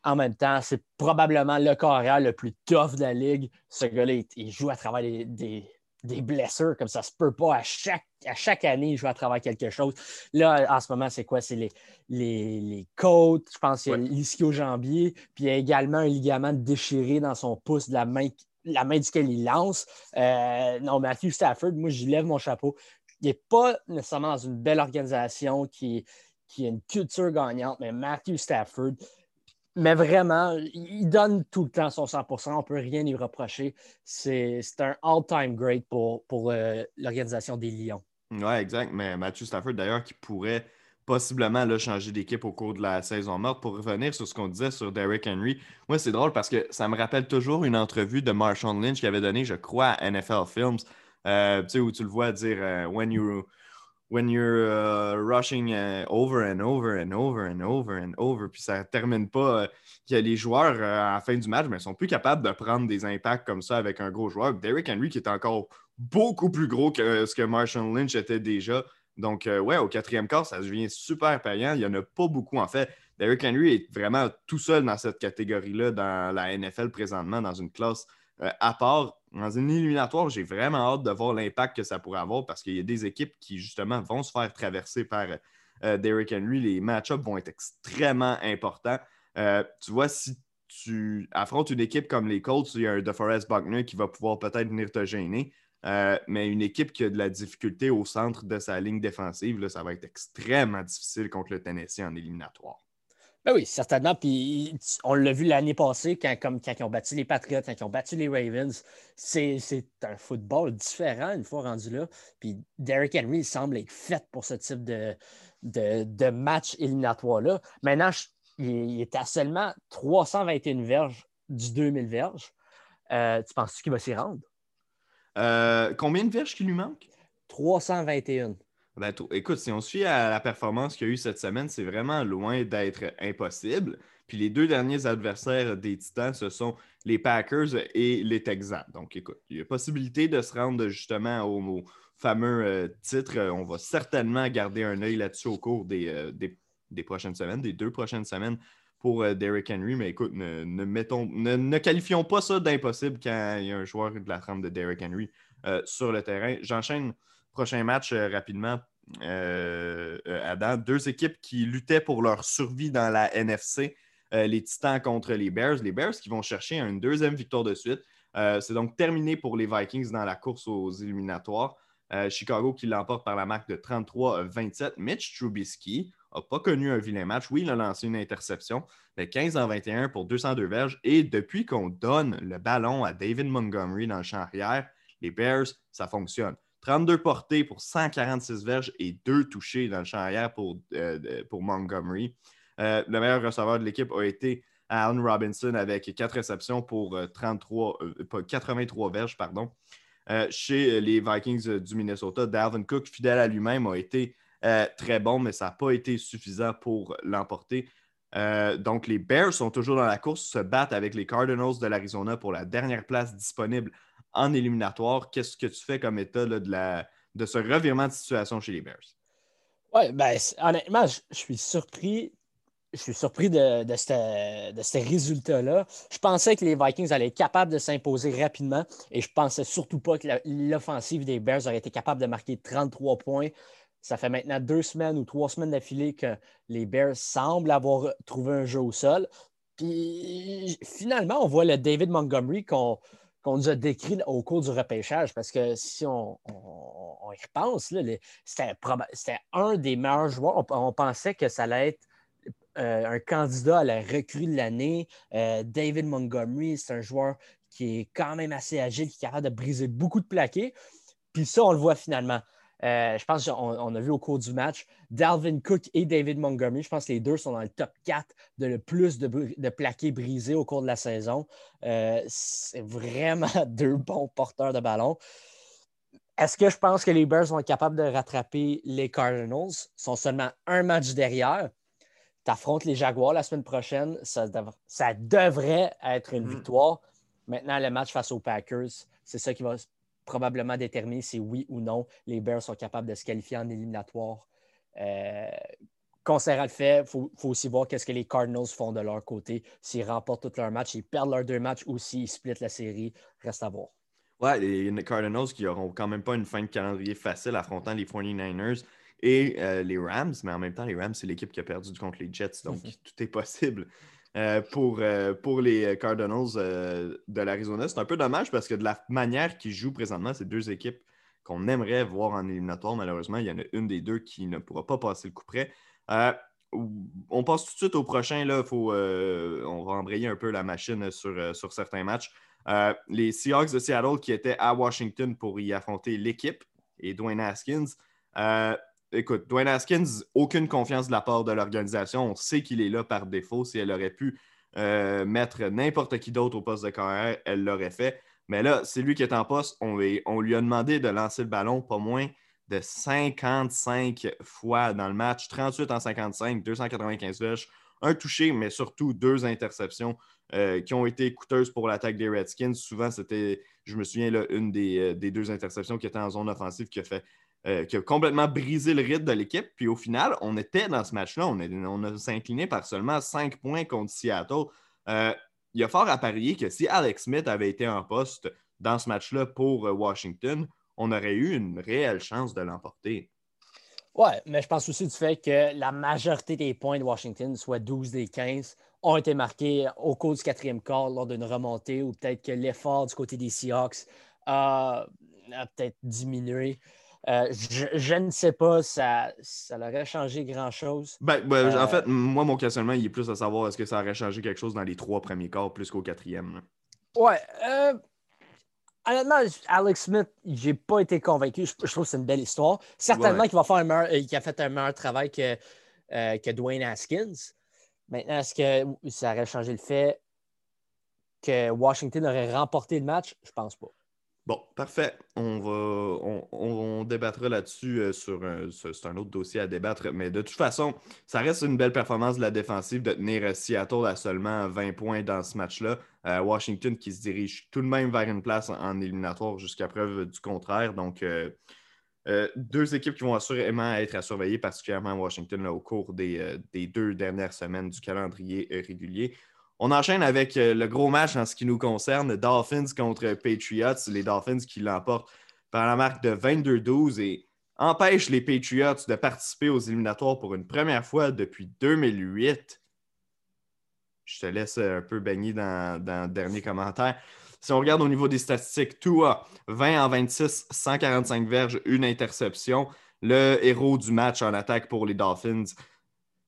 S2: En même temps, c'est probablement le carrière le plus tough de la ligue. Ce gars-là, il, joue à travers des, blessures comme ça se peut pas. À chaque, à chaque année, il joue à travers quelque chose. Là, en ce moment, c'est quoi? C'est les, les, côtes. Je pense qu'il y a l'ischio-jambier. Puis il y a également un ligament déchiré dans son pouce de la main la main duquel il lance. Euh, non, Matthew Stafford, moi, j'y lève mon chapeau il n'est pas nécessairement dans une belle organisation qui, qui a une culture gagnante, mais Matthew Stafford, mais vraiment, il donne tout le temps son 100 On ne peut rien lui reprocher. C'est un all-time great pour, pour euh, l'organisation des Lions.
S1: Oui, exact. Mais Matthew Stafford, d'ailleurs, qui pourrait possiblement là, changer d'équipe au cours de la saison morte. Pour revenir sur ce qu'on disait sur Derrick Henry, moi, c'est drôle parce que ça me rappelle toujours une entrevue de Marshawn Lynch qui avait donné, je crois, à NFL Films. Euh, tu sais, où tu le vois dire euh, when you when you're uh, rushing uh, over and over and over and over and over, puis ça ne termine pas, que les joueurs à la fin du match, mais sont plus capables de prendre des impacts comme ça avec un gros joueur. Derrick Henry qui est encore beaucoup plus gros que ce que Marshall Lynch était déjà. Donc, ouais, au quatrième quart, ça devient super payant. Il n'y en a pas beaucoup, en fait. Derrick Henry est vraiment tout seul dans cette catégorie-là, dans la NFL présentement, dans une classe à part dans une éliminatoire, j'ai vraiment hâte de voir l'impact que ça pourrait avoir parce qu'il y a des équipes qui, justement, vont se faire traverser par euh, Derrick Henry. Les match-ups vont être extrêmement importants. Euh, tu vois, si tu affrontes une équipe comme les Colts, il y a un DeForest Buckner qui va pouvoir peut-être venir te gêner. Euh, mais une équipe qui a de la difficulté au centre de sa ligne défensive, ça va être extrêmement difficile contre le Tennessee en éliminatoire.
S2: Ben oui, certainement. Puis on l'a vu l'année passée quand, comme, quand ils ont battu les Patriots, quand ils ont battu les Ravens. C'est un football différent une fois rendu là. Puis Derrick Henry, il semble être fait pour ce type de, de, match éliminatoire-là. Maintenant, il, est à seulement 321 verges du 2000 verges. Euh, tu penses qu'il va s'y rendre?
S1: Euh, combien de verges qui lui manque?
S2: 321.
S1: Ben, écoute, si on suit à la performance qu'il y a eu cette semaine, c'est vraiment loin d'être impossible. Puis les deux derniers adversaires des Titans, ce sont les Packers et les Texans. Donc, écoute, il y a possibilité de se rendre justement au, fameux euh, titre. On va certainement garder un œil là-dessus au cours des, euh, des, prochaines semaines, des deux prochaines semaines pour euh, Derrick Henry. Mais écoute, ne, mettons, ne, qualifions pas ça d'impossible quand il y a un joueur de la trempe de Derrick Henry sur le terrain. J'enchaîne Prochain match rapidement, euh, euh, Adam. Deux équipes qui luttaient pour leur survie dans la NFC. les Titans contre les Bears. Les Bears qui vont chercher une deuxième victoire de suite. c'est donc terminé pour les Vikings dans la course aux éliminatoires. Chicago qui l'emporte par la marque de 33-27. Mitch Trubisky n'a pas connu un vilain match. Oui, il a lancé une interception, mais 15 en 21 pour 202 verges. Et depuis qu'on donne le ballon à David Montgomery dans le champ arrière, les Bears, ça fonctionne. 32 portées pour 146 verges et 2 touchés dans le champ arrière pour, euh, pour Montgomery. Euh, le meilleur receveur de l'équipe a été Allen Robinson avec 4 réceptions pour 33, euh, 83 verges. Pardon. chez les Vikings du Minnesota, Dalvin Cook, fidèle à lui-même, a été très bon, mais ça n'a pas été suffisant pour l'emporter. donc, les Bears sont toujours dans la course, se battent avec les Cardinals de l'Arizona pour la dernière place disponible en éliminatoire. Qu'est-ce que tu fais comme état de, ce revirement de situation chez les Bears?
S2: Oui, ben, honnêtement, je, suis surpris. Je suis surpris de, de ce résultat-là. Je pensais que les Vikings allaient être capables de s'imposer rapidement et je pensais surtout pas que l'offensive des Bears aurait été capable de marquer 33 points. Ça fait maintenant deux semaines ou trois semaines d'affilée que les Bears semblent avoir trouvé un jeu au sol. Puis finalement, on voit le David Montgomery qu'on qu'on nous a décrit au cours du repêchage, parce que si on, y repense, c'était un des meilleurs joueurs. On, pensait que ça allait être euh, un candidat à la recrue de l'année. Euh, David Montgomery, c'est un joueur qui est quand même assez agile, qui est capable de briser beaucoup de plaqués. Puis ça, on le voit finalement. Euh, je pense qu'on a vu au cours du match Dalvin Cook et David Montgomery. Je pense que les deux sont dans le top 4 de le plus de, plaqués brisés au cours de la saison. Euh, c'est vraiment deux bons porteurs de ballon. Est-ce que je pense que les Bears vont être capables de rattraper les Cardinals? Ils sont seulement un match derrière. Tu affrontes les Jaguars la semaine prochaine. Ça, devrait être une mm. victoire. Maintenant, le match face aux Packers, c'est ça qui va probablement déterminer si oui ou non les Bears sont capables de se qualifier en éliminatoire. Euh, concernant le fait, il faut, aussi voir qu'est-ce que les Cardinals font de leur côté. S'ils remportent tous leurs matchs, ils perdent leurs deux matchs ou s'ils splittent la série, reste à voir.
S1: Ouais, les Cardinals qui n'auront quand même pas une fin de calendrier facile affrontant les 49ers et euh, les Rams, mais en même temps, les Rams, c'est l'équipe qui a perdu contre les Jets, donc tout est possible. Euh, pour, euh, pour les Cardinals euh, de l'Arizona. C'est un peu dommage parce que de la manière qu'ils jouent présentement, ces deux équipes qu'on aimerait voir en éliminatoire, malheureusement, il y en a une des deux qui ne pourra pas passer le coup près. on passe tout de suite au prochain. Là, faut, on va embrayer un peu la machine sur, sur certains matchs. les Seahawks de Seattle qui étaient à Washington pour y affronter l'équipe et Dwayne Haskins écoute, Dwayne Haskins, aucune confiance de la part de l'organisation. On sait qu'il est là par défaut. Si elle aurait pu euh, mettre n'importe qui d'autre au poste de carrière, elle l'aurait fait. Mais là, c'est lui qui est en poste. On, lui a demandé de lancer le ballon pas moins de 55 fois dans le match, 38 en 55, 295 verges, un touché, mais surtout deux interceptions euh, qui ont été coûteuses pour l'attaque des Redskins. Souvent, c'était, je me souviens, là, une des, euh, des, deux interceptions qui était en zone offensive qui a fait euh, qui a complètement brisé le rythme de l'équipe. Puis au final, on était dans ce match-là, on, a s'incliné par seulement 5 points contre Seattle. Euh, il y a fort à parier que si Alex Smith avait été en poste dans ce match-là pour euh, Washington, on aurait eu une réelle chance de l'emporter.
S2: Oui, mais je pense aussi du fait que la majorité des points de Washington, soit 12 des 15, ont été marqués au cours du quatrième quart lors d'une remontée ou peut-être que l'effort du côté des Seahawks a peut-être diminué. Euh, je, ne sais pas, ça, ça aurait changé grand-chose.
S1: Ben, ben En euh, fait, moi, mon questionnement, il est plus à savoir est-ce que ça aurait changé quelque chose dans les trois premiers quarts plus qu'au quatrième.
S2: Ouais. Euh, honnêtement, Alex Smith, j'ai pas été convaincu. Je, trouve que c'est une belle histoire. Certainement qu'il va faire un meilleur, qu'il a fait un meilleur travail que, que Dwayne Haskins. Maintenant, est-ce que ça aurait changé le fait que Washington aurait remporté le match? Je pense pas.
S1: Bon, parfait. On va on, débattra là-dessus euh, sur un, c'est un autre dossier à débattre. Mais de toute façon, ça reste une belle performance de la défensive de tenir euh, Seattle à seulement 20 points dans ce match-là. Euh, Washington qui se dirige tout de même vers une place en, éliminatoire jusqu'à preuve du contraire. Donc deux équipes qui vont assurément être à surveiller, particulièrement Washington au cours des, des, deux dernières semaines du calendrier régulier. On enchaîne avec euh, le gros match en ce qui nous concerne, Dolphins contre Patriots. Les Dolphins qui l'emportent par la marque de 22-12 et empêchent les Patriots de participer aux éliminatoires pour une première fois depuis 2008. Je te laisse un peu baigner dans, dans le dernier commentaire. Si on regarde au niveau des statistiques, Tua, 20 en 26, 145 verges, une interception. Le héros du match en attaque pour les Dolphins,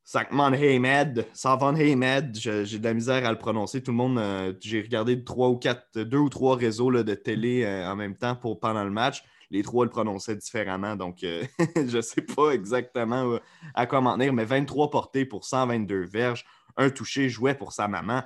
S1: Sakman Haymed, Savon Haymed, j'ai de la misère à le prononcer. Tout le monde, euh, j'ai regardé trois ou quatre, deux ou trois réseaux de télé euh, en même temps pour, pendant le match. Les trois le prononçaient différemment, donc euh, je ne sais pas exactement à quoi m'en tenir, mais 23 portées pour 122 verges, un touché, jouait pour sa maman.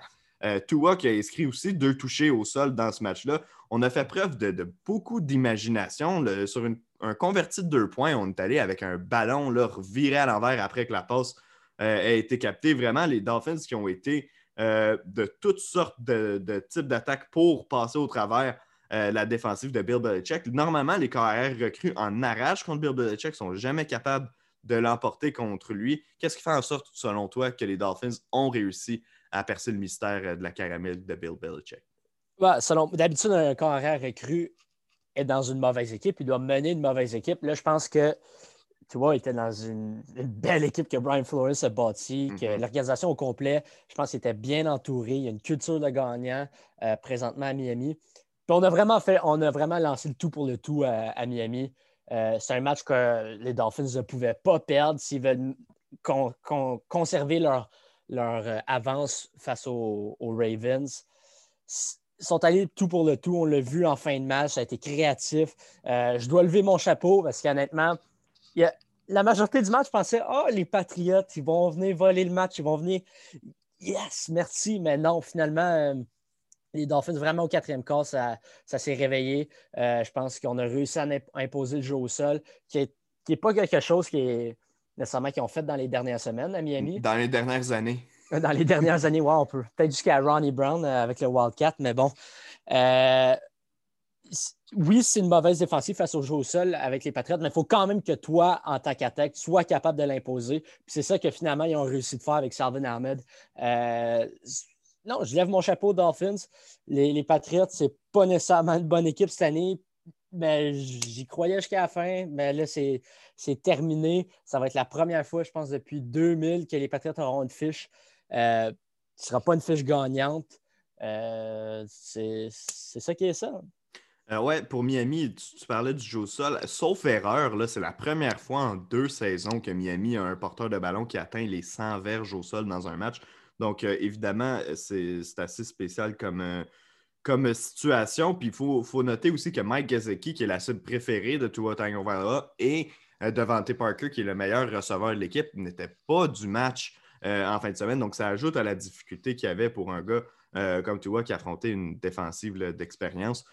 S1: Tua qui a inscrit aussi deux touchés au sol dans ce match-là. On a fait preuve de, beaucoup d'imagination. Sur un converti de deux points, on est allé avec un ballon là, viré à l'envers après que la passe euh, a été captée. Vraiment, les Dolphins qui ont été euh, de toutes sortes de, types d'attaques pour passer au travers la défensive de Bill Belichick. Normalement, les carrières recrues en arrache contre Bill Belichick sont jamais capables de l'emporter contre lui. Qu'est-ce qui fait en sorte, selon toi, que les Dolphins ont réussi à percer le mystère euh, de la caramel de Bill Belichick?
S2: selon, d'habitude, un carrière recru est dans une mauvaise équipe, il doit mener une mauvaise équipe. Là, je pense que tu vois, était dans une, belle équipe que Brian Flores a bâtie, que mm-hmm. l'organisation au complet, je pense était bien entouré. Il y a une culture de gagnant euh, présentement à Miami. Puis on a vraiment fait, on a vraiment lancé le tout pour le tout à, Miami. Euh, c'est un match que les Dolphins ne pouvaient pas perdre s'ils veulent conserver leur, leur euh, avance face aux, Ravens. Ils sont allés tout pour le tout. On l'a vu en fin de match. Ça a été créatif. Euh, je dois lever mon chapeau parce qu'honnêtement, la majorité du match, je pensais Oh, les Patriotes, ils vont venir voler le match. Ils vont venir. Yes, merci. Mais non, finalement, euh, les Dolphins, vraiment au quatrième quart, ça, s'est réveillé. je pense qu'on a réussi à imposer le jeu au sol, qui n'est pas quelque chose qui est nécessairement qu'ils ont fait dans les dernières semaines à Miami.
S1: Dans les dernières années.
S2: Euh, dans les dernières années, ouais, on peut. Peut-être jusqu'à Ronnie Brown euh, avec le Wildcat, mais bon. Euh, oui, c'est une mauvaise défensive face au jeu au sol avec les Patriots, mais il faut quand même que toi, en tant qu'attaque, sois capable de l'imposer. c'est ça que finalement, ils ont réussi de faire avec Salvin Ahmed. non, je lève mon chapeau aux Dolphins. Les, les Patriots, c'est pas nécessairement une bonne équipe cette année. Mais j'y croyais jusqu'à la fin, mais là, c'est terminé. Ça va être la première fois, je pense, depuis 2000 que les Patriots auront une fiche. Euh, ce ne sera pas une fiche gagnante. Euh, c'est ça qui est ça.
S1: Euh, ouais, pour Miami, tu, parlais du jeu au sol. Sauf erreur, c'est la première fois en deux saisons que Miami a un porteur de ballon qui atteint les 100 verges au sol dans un match. Donc, évidemment, c'est assez spécial comme comme situation. Puis il faut, noter aussi que Mike Gesicki, qui est la cible préférée de Tua Tagovailoa, et euh, Devante Parker, qui est le meilleur receveur de l'équipe, n'étaient pas du match euh, en fin de semaine. Donc ça ajoute à la difficulté qu'il y avait pour un gars euh, comme Tua qui affrontait une défensive d'expérience.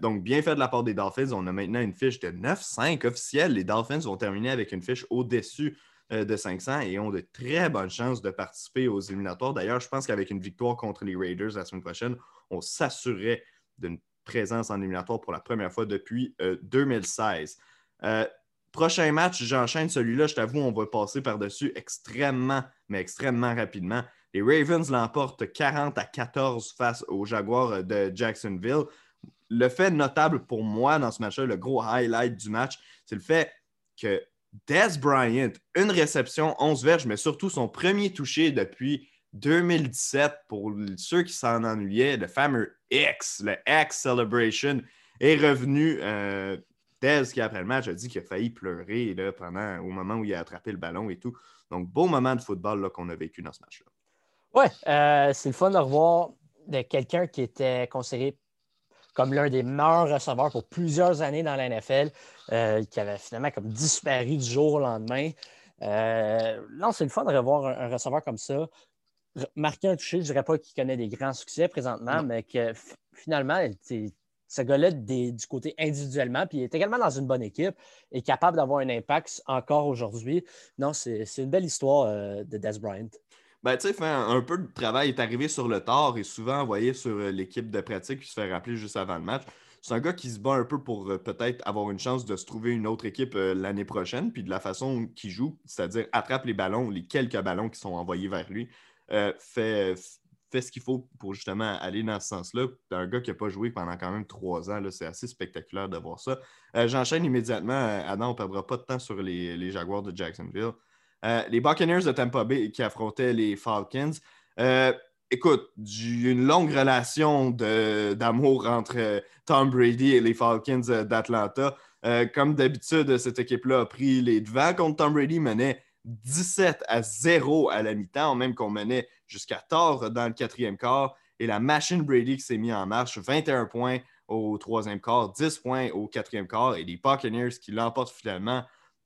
S1: Donc, bien fait de la part des Dolphins. On a maintenant une fiche de 9-5 officielle. Les Dolphins vont terminer avec une fiche au-dessus de 500 et ont de très bonnes chances de participer aux éliminatoires. D'ailleurs, je pense qu'avec une victoire contre les Raiders la semaine prochaine, on s'assurerait d'une présence en éliminatoire pour la première fois depuis 2016. Euh, euh, prochain match, j'enchaîne celui-là. Je t'avoue, on va passer par-dessus extrêmement, mais extrêmement rapidement. Les Ravens l'emportent 40 à 14 face aux Jaguars de Jacksonville. Le fait notable pour moi dans ce match-là, le gros highlight du match, c'est le fait que Des Bryant, une réception, 11 verges, mais surtout son premier touché depuis 2017, pour ceux qui s'en ennuyaient, le fameux X, le X Celebration, est revenu. Euh, Dez, qui après le match, a dit qu'il a failli pleurer là, pendant, au moment où il a attrapé le ballon et tout. Donc, beau moment de football qu'on a vécu dans ce match-là.
S2: Oui, euh, c'est le fun de revoir de quelqu'un qui était considéré comme l'un des meilleurs receveurs pour plusieurs années dans la NFL, euh, qui avait finalement comme disparu du jour au lendemain. Euh, non, c'est le fun de revoir un receveur comme ça, marquer un touché, je ne dirais pas qu'il connaît des grands succès présentement, mais que finalement, ce gars-là, du côté individuellement, puis il est également dans une bonne équipe, est capable d'avoir un impact encore aujourd'hui. Non, c'est une belle histoire euh, de Des Bryant.
S1: Ben, tu sais, un, peu de travail est arrivé sur le tard et souvent envoyé sur euh, l'équipe de pratique puis se fait rappeler juste avant le match. C'est un gars qui se bat un peu pour euh, peut-être avoir une chance de se trouver une autre équipe l'année prochaine, puis de la façon qu'il joue, c'est-à-dire attrape les ballons, les quelques ballons qui sont envoyés vers lui. Euh, fait, fait ce qu'il faut pour justement aller dans ce sens-là. Un gars qui n'a pas joué pendant quand même trois ans, c'est assez spectaculaire de voir ça. Euh, j'enchaîne immédiatement. Euh, Adam, on ne perdra pas de temps sur les, Jaguars de Jacksonville. Les Buccaneers de Tampa Bay qui affrontaient les Falcons. écoute, une longue relation d'amour entre Tom Brady et les Falcons d'Atlanta. comme d'habitude, cette équipe-là a pris les devants contre Tom Brady, menait 17 à 0 à la mi-temps, même qu'on menait jusqu'à tard dans le quatrième quart. Et la machine Brady qui s'est mise en marche, 21 points au troisième quart, 10 points au quatrième quart. Et les Buccaneers qui l'emportent finalement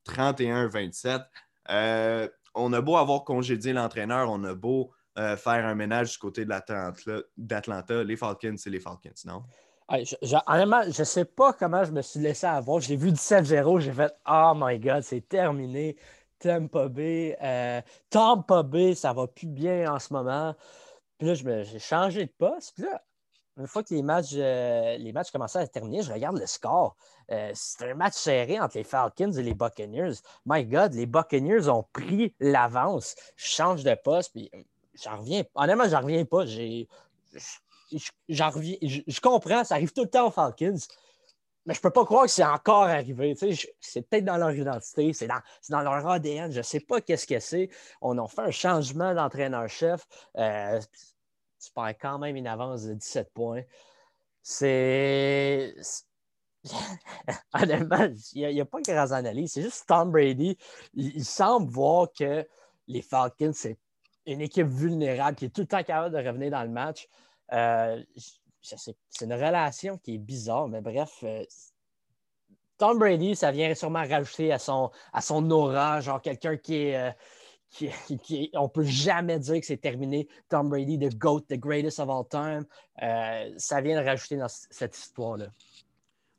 S1: 31-27. Euh, on a beau avoir congédié l'entraîneur, on a beau euh, faire un ménage du côté d'Atlanta. Les Falcons, c'est les Falcons, non?
S2: je, ne sais pas comment je me suis laissé avoir. J'ai vu 17-0, j'ai fait Oh my God, c'est terminé. Tampa Bay, euh, Tampa Bay, ça va plus bien en ce moment. Puis là, j'ai changé de poste. Puis là, une fois que les matchs, euh, les matchs commençaient à terminer, je regarde le score. Euh, c'est un match serré entre les Falcons et les Buccaneers. My God, les Buccaneers ont pris l'avance. Je change de poste, puis j'en reviens. Honnêtement, j'en reviens pas. J'en reviens. Je, comprends, ça arrive tout le temps aux Falcons. Mais je peux pas croire que c'est encore arrivé. c'est peut-être dans leur identité, c'est dans, leur ADN. Je ne sais pas qu'est-ce que c'est. On a fait un changement d'entraîneur-chef. Euh, tu perds quand même une avance de 17 points. C'est. Honnêtement, il n'y a, pas de grande analyse. C'est juste Tom Brady. Il, semble voir que les Falcons, c'est une équipe vulnérable qui est tout le temps capable de revenir dans le match. Euh, c'est une relation qui est bizarre, mais bref. Euh, Tom Brady, ça vient sûrement rajouter à son, à son aura, genre quelqu'un qui est. Euh, qui, on peut jamais dire que c'est terminé. Tom Brady, the GOAT, the greatest of all time. ça vient de rajouter dans cette histoire-là.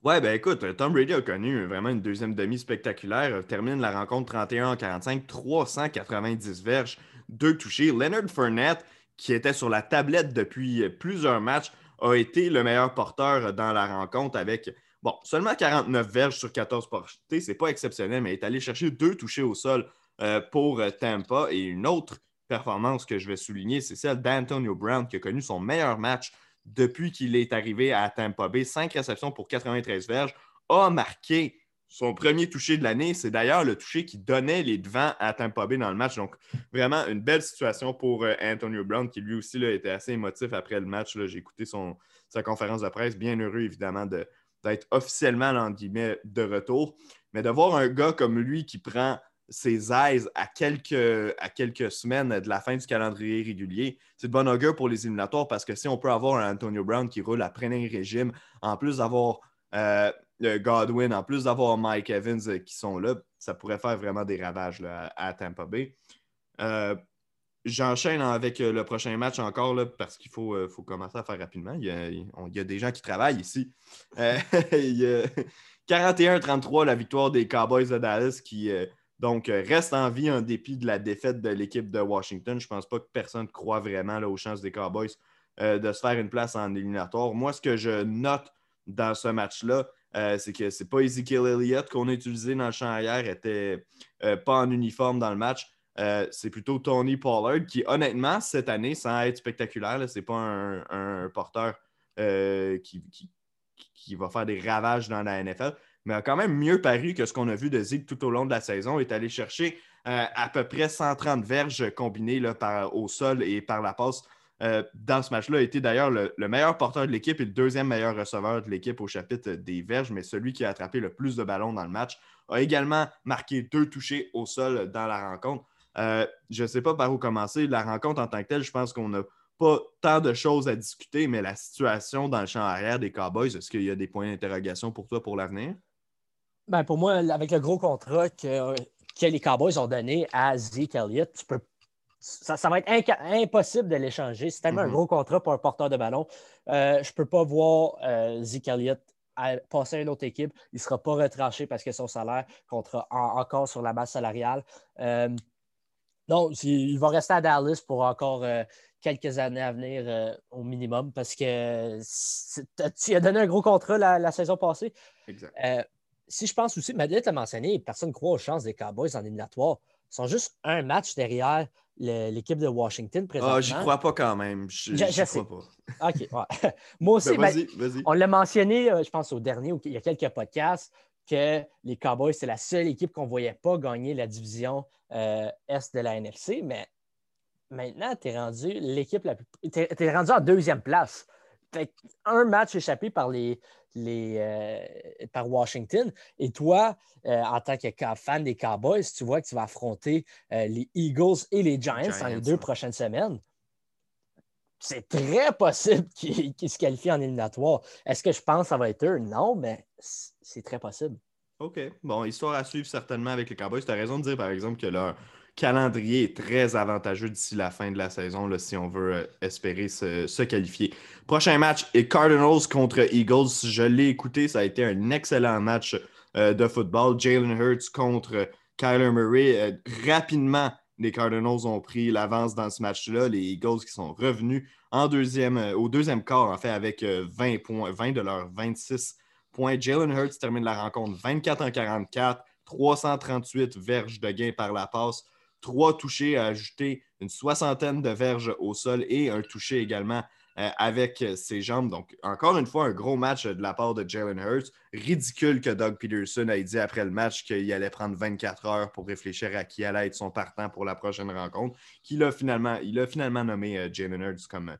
S1: Ouais, ben écoute, Tom Brady a connu vraiment une deuxième demi spectaculaire. termine la rencontre 31 45, 390 verges, deux touchés. Leonard Fournette, qui était sur la tablette depuis plusieurs matchs, a été le meilleur porteur dans la rencontre avec, bon, seulement 49 verges sur 14 portées. C'est pas exceptionnel, mais il est allé chercher deux touchés au sol euh, pour euh, Tampa. Et une autre performance que je vais souligner, c'est celle d'Antonio Brown qui a connu son meilleur match depuis qu'il est arrivé à Tampa Bay. Cinq réceptions pour 93 verges, a marqué son premier touché de l'année. C'est d'ailleurs le touché qui donnait les devants à Tampa Bay dans le match. Donc, vraiment une belle situation pour euh, Antonio Brown, qui lui aussi là, était assez émotif après le match. J'ai écouté son, sa conférence de presse, bien heureux évidemment d'être officiellement, entre guillemets, de retour. Mais de voir un gars comme lui qui prend ses aises à quelques, à quelques semaines de la fin du calendrier régulier, c'est de bon augure pour les éliminatoires parce que si on peut avoir un Antonio Brown qui roule à plein régime, en plus d'avoir euh, Godwin, en plus d'avoir Mike Evans euh, qui sont là, ça pourrait faire vraiment des ravages à, Tampa Bay. Euh, j'enchaîne avec le prochain match encore là, parce qu'il faut, faut, commencer à faire rapidement. Il y, a, des gens qui travaillent ici. 41-33, la victoire des Cowboys de Dallas qui donc reste en vie en dépit de la défaite de l'équipe de Washington. Je ne pense pas que personne croit vraiment aux chances des Cowboys de se faire une place en éliminatoire. Moi, ce que je note dans ce match-là, euh, c'est que c'est pas Ezekiel Elliott qu'on a utilisé dans le champ arrière, était euh, pas en uniforme dans le match. Euh, c'est plutôt Tony Pollard qui, honnêtement, cette année, sans être spectaculaire, c'est pas un, porteur qui, va faire des ravages dans la NFL, mais a quand même mieux paru que ce qu'on a vu de Zeke tout au long de la saison. Il est allé chercher à peu près 130 verges combinées là, par, au sol et par la passe euh, dans ce match-là, a été d'ailleurs le, meilleur porteur de l'équipe et le deuxième meilleur receveur de l'équipe au chapitre des verges, mais celui qui a attrapé le plus de ballons dans le match. A également marqué deux touchés au sol dans la rencontre. Euh, je ne sais pas par où commencer. La rencontre en tant que telle, je pense qu'on n'a pas tant de choses à discuter, mais la situation dans le champ arrière des Cowboys, est-ce qu'il y a des points d'interrogation pour toi pour l'avenir?
S2: Ben pour moi, avec le gros contrat que, que les Cowboys ont donné à Zeke Elliott, tu peux ça, va être impossible de l'échanger. C'est tellement un mm-hmm. gros contrat pour un porteur de ballon. Euh, je ne peux pas voir euh, Zeke Elliott passer à une autre équipe. Il ne sera pas retranché parce que son salaire comptera encore sur la base salariale. Euh, donc, il va rester à Dallas pour encore quelques années à venir au minimum parce que tu as donné un gros contrat la, saison passée.
S1: Exact.
S2: Si je pense aussi, Madeleine l'a mentionné, personne ne croit aux chances des Cowboys en éliminatoire. Ils sont juste un match derrière l'équipe de Washington présentement.
S1: Ah, j'y crois pas quand même. Je, j'y crois
S2: pas. OK, Moi aussi, ben, ben, on l'a mentionné, euh, je pense, au dernier, il y a quelques podcasts, que les Cowboys, c'est la seule équipe qu'on ne voyait pas gagner la division euh, Est de la NFC, mais maintenant, tu es rendu l'équipe la plus. Tu es, rendu en deuxième place. un match échappé par les, les, euh, par Washington. Et toi, euh, en tant que fan des Cowboys, tu vois que tu vas affronter euh, les Eagles et les Giants, dans les deux prochaines semaines. C'est très possible qu'ils se qualifient en éliminatoire. Est-ce que je pense que ça va être eux? Non, mais c'est très possible.
S1: OK. Bon, histoire à suivre certainement avec les Cowboys. Tu as raison de dire, par exemple, que leur, calendrier très avantageux d'ici la fin de la saison, là, si on veut euh, espérer se, qualifier. Prochain match est Cardinals contre Eagles. Je l'ai écouté, ça a été un excellent match euh, de football. Jalen Hurts contre Kyler Murray. Euh, rapidement, les Cardinals ont pris l'avance dans ce match-là. Les Eagles qui sont revenus en deuxième, au deuxième quart, en fait, avec 20 points, 20 de leurs 26 points. Jalen Hurts termine la rencontre 24 en 44, 338 verges de gain par la passe, trois touchés à ajouter une soixantaine de verges au sol et un touché également euh, avec ses jambes. Donc, encore une fois, un gros match de la part de Jalen Hurts. Ridicule que Doug Peterson ait dit après le match qu'il allait prendre 24 heures pour réfléchir à qui allait être son partant pour la prochaine rencontre, finalement, il a finalement nommé euh, Jalen Hurts comme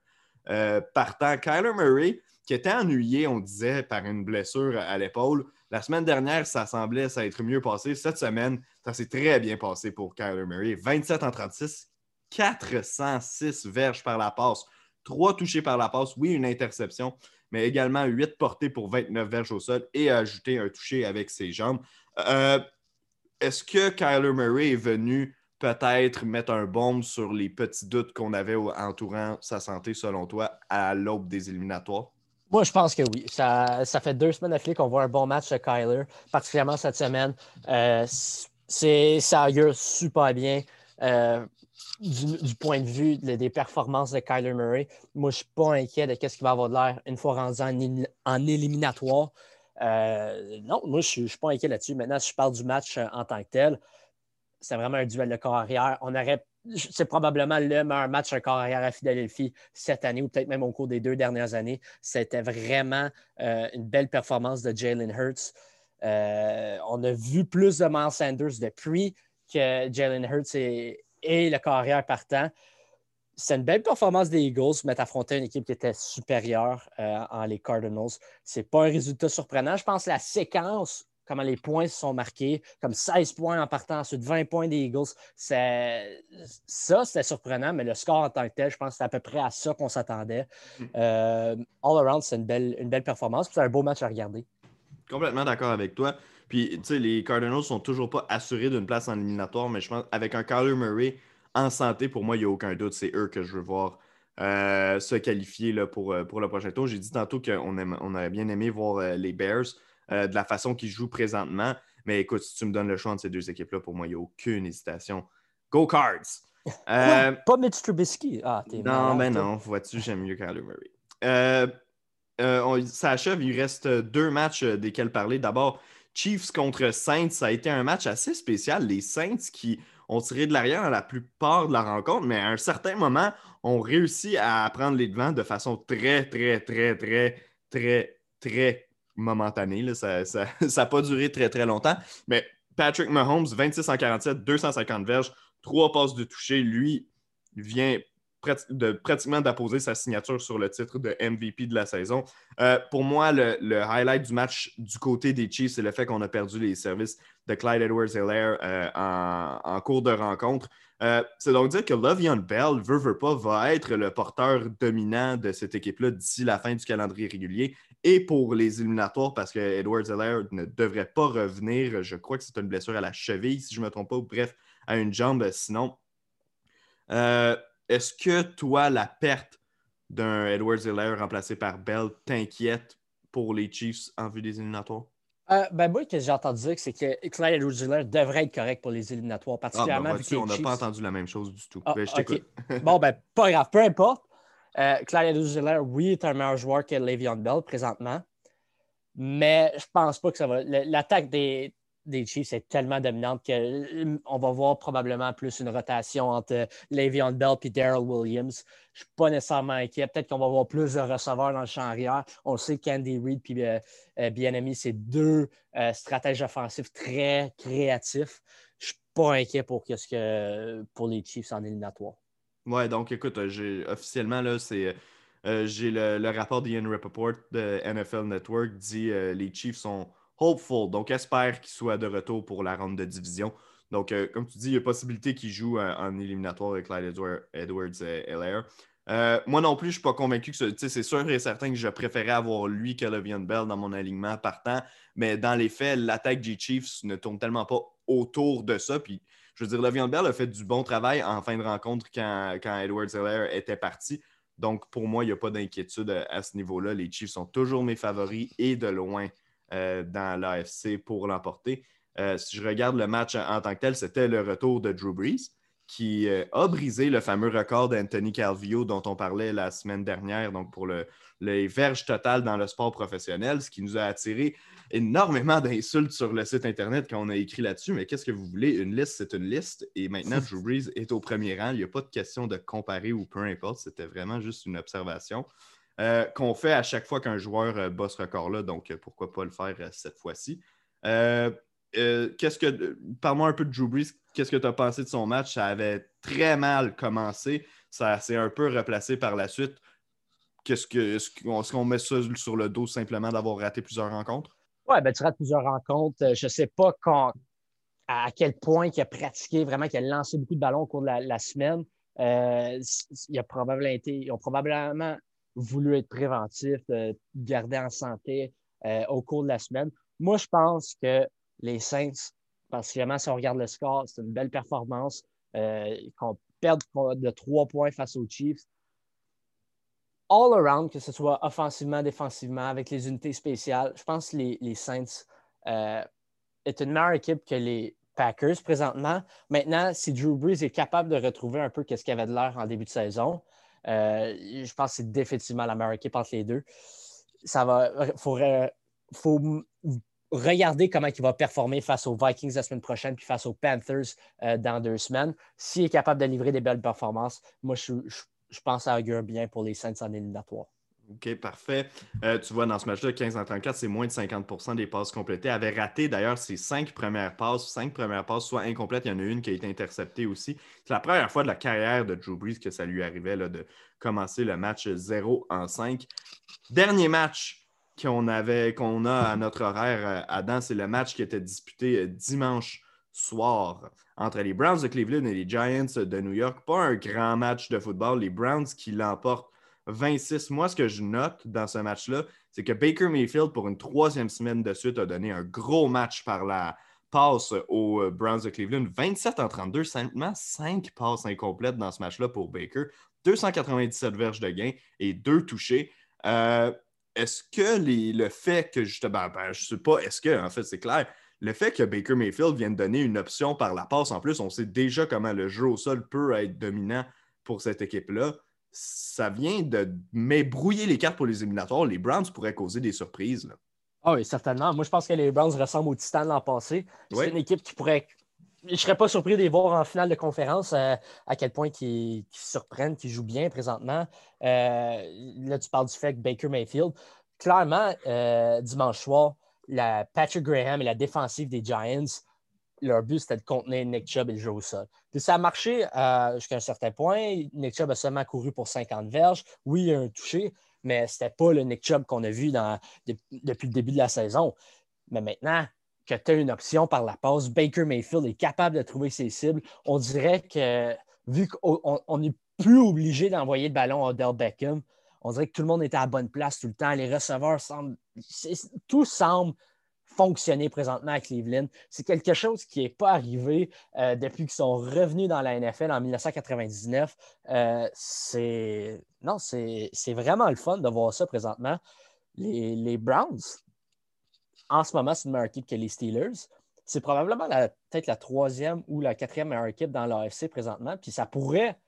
S1: euh, partant. Kyler Murray, qui était ennuyé, on disait, par une blessure à l'épaule. La semaine dernière, ça semblait ça être mieux passé. Cette semaine, ça s'est très bien passé pour Kyler Murray. 27 en 36, 406 verges par la passe, 3 touchés par la passe, oui, une interception, mais également 8 portées pour 29 verges au sol et ajouté un touché avec ses jambes. Euh, est-ce que Kyler Murray est venu peut-être mettre un bombe sur les petits doutes qu'on avait entourant sa santé, selon toi, à l'aube des éliminatoires?
S2: Moi, je pense que oui. Ça, fait deux semaines d'affilée qu'on voit un bon match de Kyler, particulièrement cette semaine. Euh, c'est, ça super bien. Euh, du, point de vue des performances de Kyler Murray, moi, je ne suis pas inquiet de ce qu'il va avoir de l'air une fois rendu en, éliminatoire. Euh, non, moi, je ne suis pas inquiet là-dessus. Maintenant, si je parle du match en tant que tel, c'est vraiment un duel de corps arrière. On aurait c'est probablement le meilleur match un corps arrière à Philadelphie cette année ou peut-être même au cours des deux dernières années. C'était vraiment euh, une belle performance de Jalen Hurts. Euh, on a vu plus de Miles Sanders depuis que Jalen Hurts est, le corps arrière partant. C'est une belle performance des Eagles, mais affronté une équipe qui était supérieure euh, en les Cardinals. Ce n'est pas un résultat surprenant. Je pense que la séquence comment les points se sont marqués, comme 16 points en partant, ensuite 20 points des Eagles. Ça, c'était surprenant, mais le score en tant que tel, je pense que c'est à peu près à ça qu'on s'attendait. Euh, all around, c'est une belle, une belle performance. C'est un beau match à regarder.
S1: Complètement d'accord avec toi. Puis, tu sais, les Cardinals sont toujours pas assurés d'une place en éliminatoire, mais je pense avec un Kyler Murray en santé, pour moi, il n'y a aucun doute. C'est eux que je veux voir euh, se qualifier euh, pour le prochain tour. J'ai dit tantôt qu'on on aurait bien aimé voir les Bears. Euh, de la façon qu'ils jouent présentement. Mais écoute, si tu me donnes le choix entre ces deux équipes-là, pour moi, il n'y a aucune hésitation. Go Cards!
S2: Euh, pas Mitch Trubisky? Ah,
S1: non, ben non, vois-tu, j'aime mieux Kyler Murray. Euh, ça achève, il reste deux matchs desquels parler. D'abord, Chiefs contre Saints, ça a été un match assez spécial. Les Saints qui ont tiré de l'arrière dans la plupart de la rencontre, mais à un certain moment, ont réussi à prendre les devants de façon très, très, très, très, très, très momentané. Ça n'a pas duré très, très longtemps. Mais Patrick Mahomes, 26 en 47, 250 verges, trois passes de toucher. Lui vient de, pratiquement d'apposer sa signature sur le titre de MVP de la saison. Euh, pour moi, le, highlight du match du côté des Chiefs, c'est le fait qu'on a perdu les services de Clyde Edwards-Helaire euh, en, cours de rencontre. Euh, c'est donc dire que Lovion Bell, veut, veut pas, va être le porteur dominant de cette équipe-là d'ici la fin du calendrier régulier et pour les éliminatoires parce que Edwards Heller ne devrait pas revenir. Je crois que c'est une blessure à la cheville, si je ne me trompe pas, ou bref, à une jambe. Sinon, euh, est-ce que toi, la perte d'un Edwards Heller remplacé par Bell t'inquiète pour les Chiefs en vue des éliminatoires?
S2: Euh, ben moi, ce que j'ai entendu dire, c'est que Clyde Edwards devrait être correct pour les éliminatoires, ah, ben, particulièrement
S1: ah, on n'a pas entendu la même chose du tout. Ah, ben,
S2: bon, ben, pas grave, peu importe. Euh, Clyde Edwards oui, est un meilleur joueur que Le'Veon Bell présentement, mais je pense pas que ça va. L'attaque des, des Chiefs est tellement dominante qu'on euh, va voir probablement plus une rotation entre Le'Veon Bell et Daryl Williams. Je ne suis pas nécessairement inquiet. Peut-être qu'on va voir plus de receveurs dans le champ arrière. On sait qu'Andy Reid et euh, euh c'est deux stratèges offensifs très créatifs. Je ne suis pas inquiet pour, ce que, pour les Chiefs en éliminatoire.
S1: Ouais, donc écoute, euh, officiellement là, c'est euh, j'ai le, rapport d'Ian Rappaport de NFL Network dit euh, les Chiefs sont hopeful, donc espère qu'ils soient de retour pour la ronde de division. Donc, comme tu dis, il y a possibilité qu'ils jouent en éliminatoire avec Clyde Edwards et Heller. moi non plus, je ne suis pas convaincu que c'est sûr et certain que je préférais avoir lui que Le'Veon Bell dans mon alignement partant, mais dans les faits, l'attaque des Chiefs ne tourne tellement pas autour de ça. Puis Je veux dire, Le'Veon Bell a fait du bon travail en fin de rencontre quand, quand Edward Zeller était parti. Donc, pour moi, il n'y a pas d'inquiétude à ce niveau-là. Les Chiefs sont toujours mes favoris et de loin euh, dans l'AFC pour l'emporter. Euh, si je regarde le match en tant que tel, c'était le retour de Drew Brees qui euh, a brisé le fameux record d'Anthony Calvio dont on parlait la semaine dernière, donc pour le, les verges totales dans le sport professionnel, ce qui nous a attiré énormément d'insultes sur le site Internet quand on a écrit là-dessus. Mais qu'est-ce que vous voulez? Une liste, c'est une liste. Et maintenant, Drew Brees est au premier rang. Il n'y a pas de question de comparer ou peu importe. C'était vraiment juste une observation euh, qu'on fait à chaque fois qu'un joueur euh, bat ce record-là. Donc, pourquoi pas le faire cette fois-ci? qu'est-ce que. Parle-moi un peu de Drew Brees qu'est-ce que tu as pensé de son match? Ça avait très mal commencé. Ça s'est un peu replacé par la suite. Qu'est-ce que, est-ce qu'on met ça sur le dos simplement d'avoir raté plusieurs rencontres?
S2: Oui, ben, tu rates plusieurs rencontres. Euh, je ne sais pas à quel point il a pratiqué, vraiment, qu'il a lancé beaucoup de ballons au cours de la, semaine. Euh, a ils ont probablement voulu être préventifs, euh, garder en santé au cours de la semaine. Moi, je pense que les Saints que si on regarde le score, c'est une belle performance. Euh, qu'on perde de trois points face aux Chiefs. All around, que ce soit offensivement, défensivement, avec les unités spéciales, je pense que les, Saints euh, est une meilleure équipe que les Packers présentement. Maintenant, si Drew Brees est capable de retrouver un peu ce qu'il avait de l'air en début de saison, euh, je pense que c'est définitivement la meilleure équipe entre les deux. Ça va, faut, regardez comment il va performer face aux Vikings la semaine prochaine, puis face aux Panthers euh, dans deux semaines. S'il est capable de livrer des belles performances, moi, je, pense à augure bien pour les Saints en éliminatoire.
S1: OK, parfait. Euh, tu vois, dans ce match-là, 15 en 34, c'est moins de 50% des passes complétées. Il avait raté d'ailleurs ses cinq premières passes. Cinq premières passes, soit incomplètes. Il y en a une qui a été interceptée aussi. C'est la première fois de la carrière de Drew Brees que ça lui arrivait de commencer le match 0 en 5. Dernier match qu'on avait, qu'on a à notre horaire, Adam, c'est le match qui était disputé euh, dimanche soir entre les Browns de Cleveland et les Giants de New York. Pas un grand match de football. Les Browns qui l'emportent 26. Moi, ce que je note dans ce match-là, c'est que Baker Mayfield, pour une troisième semaine de suite, a donné un gros match par la passe aux euh, Browns de Cleveland. 27 en 32, simplement 5 passes incomplètes dans ce match-là pour Baker. 297 verges de gain et 2 touchés. Euh, est-ce que le fait que justement, ben, je ne sais pas, est-ce que, en fait, c'est clair, le fait que Baker Mayfield vienne donner une option par la passe, en plus, on sait déjà comment le jeu au sol peut être dominant pour cette équipe-là. Ça vient de mais brouiller les cartes pour les éliminatoires. Les Browns pourraient causer des surprises.
S2: Ah oui, certainement. Moi, je pense que les Browns ressemblent aux Titans l'an passé. C'est une équipe qui pourrait je ne serais pas surpris de les voir en finale de conférence, euh, à quel point ils, surprennent, qu'ils jouent bien présentement. Euh, là, tu parles du fait que Baker Mayfield, clairement, euh, dimanche soir, la Patrick Graham et la défensive des Giants, leur but, c'était de contenir Nick Chubb et le jeu au sol. Puis ça a marché jusqu'à un certain point. Nick Chubb a seulement couru pour 50 verges. Oui, il a un touché, mais ce n'était pas le Nick Chubb qu'on a vu depuis le début de la saison. Mais maintenant, que tu as une option par la passe. Baker Mayfield est capable de trouver ses cibles. On dirait que, vu qu'on n'est plus obligé d'envoyer le ballon à Odell Beckham, on dirait que tout le monde était à la bonne place tout le temps. Les receveurs semblent. Tout semble fonctionner présentement à Cleveland. C'est quelque chose qui n'est pas arrivé euh, depuis qu'ils sont revenus dans la NFL en 1999. Euh, c'est non, c'est vraiment le fun de voir ça présentement. Les, Browns, en ce moment, c'est une meilleure équipe que les Steelers. C'est probablement peut-être la troisième ou la quatrième meilleure équipe dans l'AFC présentement. Puis ça pourrait,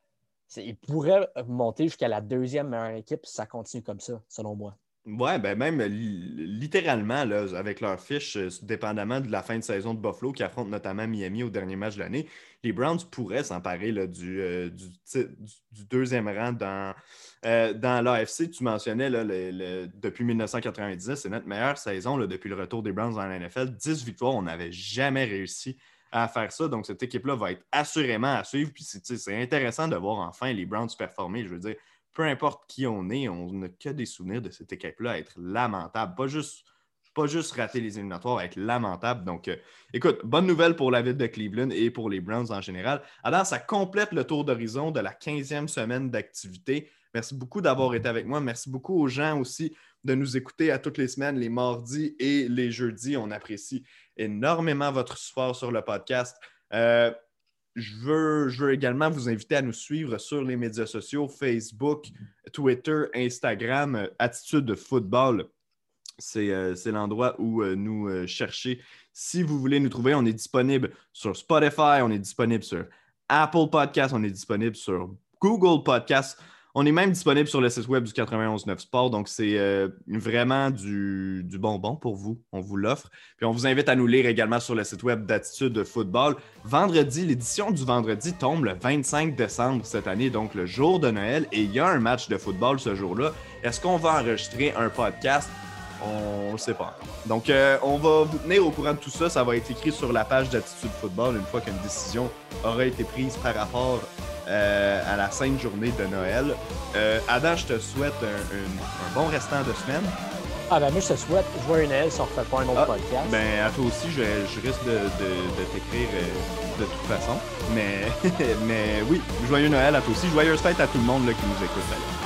S2: il pourrait monter jusqu'à la deuxième meilleure équipe si ça continue comme ça, selon moi.
S1: Ouais, ben même littéralement, là, avec leur fiche, euh, dépendamment de la fin de saison de Buffalo, qui affronte notamment Miami au dernier match de l'année, les Browns pourraient s'emparer du, euh, du, deuxième rang dans, euh, l'AFC. Tu mentionnais depuis 1990, c'est notre meilleure saison depuis le retour des Browns dans la NFL. 10 victoires, on n'avait jamais réussi à faire ça. Donc, cette équipe-là va être assurément à suivre. Puis c'est intéressant de voir enfin les Browns performer. Je veux dire, peu importe qui on est, on n'a que des souvenirs de cette équipe-là être lamentable. Pas juste, pas juste rater les éliminatoires, être lamentable. Donc, euh, écoute, bonne nouvelle pour la ville de Cleveland et pour les Browns en général. Alors, ça complète le tour d'horizon de la 15e semaine d'activité. Merci beaucoup d'avoir été avec moi. Merci beaucoup aux gens aussi de nous écouter à toutes les semaines, les mardis et les jeudis. On apprécie énormément votre support sur le podcast. Euh, je veux, également vous inviter à nous suivre sur les médias sociaux, Facebook, Twitter, Instagram, euh, Attitude de football. C'est euh, l'endroit où euh, nous chercher. Si vous voulez nous trouver, on est disponible sur Spotify, on est disponible sur Apple Podcast, on est disponible sur Google Podcast. On est même disponible sur le site web du 91.9 Sport, donc c'est euh, vraiment du, bonbon pour vous. On vous l'offre. Puis on vous invite à nous lire également sur le site web d'Attitude de Football. Vendredi, l'édition du vendredi tombe le 25 décembre cette année, donc le jour de Noël, et il y a un match de football ce jour-là. Est-ce qu'on va enregistrer un podcast? On ne sait pas. Donc, euh, on va vous tenir au courant de tout ça. Ça va être écrit sur la page d'Attitude Football une fois qu'une décision aura été prise par rapport euh, à la sainte journée de Noël. Euh, Adam, je te souhaite un, bon restant de semaine.
S2: Ah ben moi je te souhaite joyeux Noël si on refait pas un autre ah, podcast.
S1: Ben à toi aussi, je, risque de, t'écrire euh, de toute façon. Mais, mais oui, joyeux Noël à toi aussi. Joyeuse fête à tout le monde là, qui nous écoute.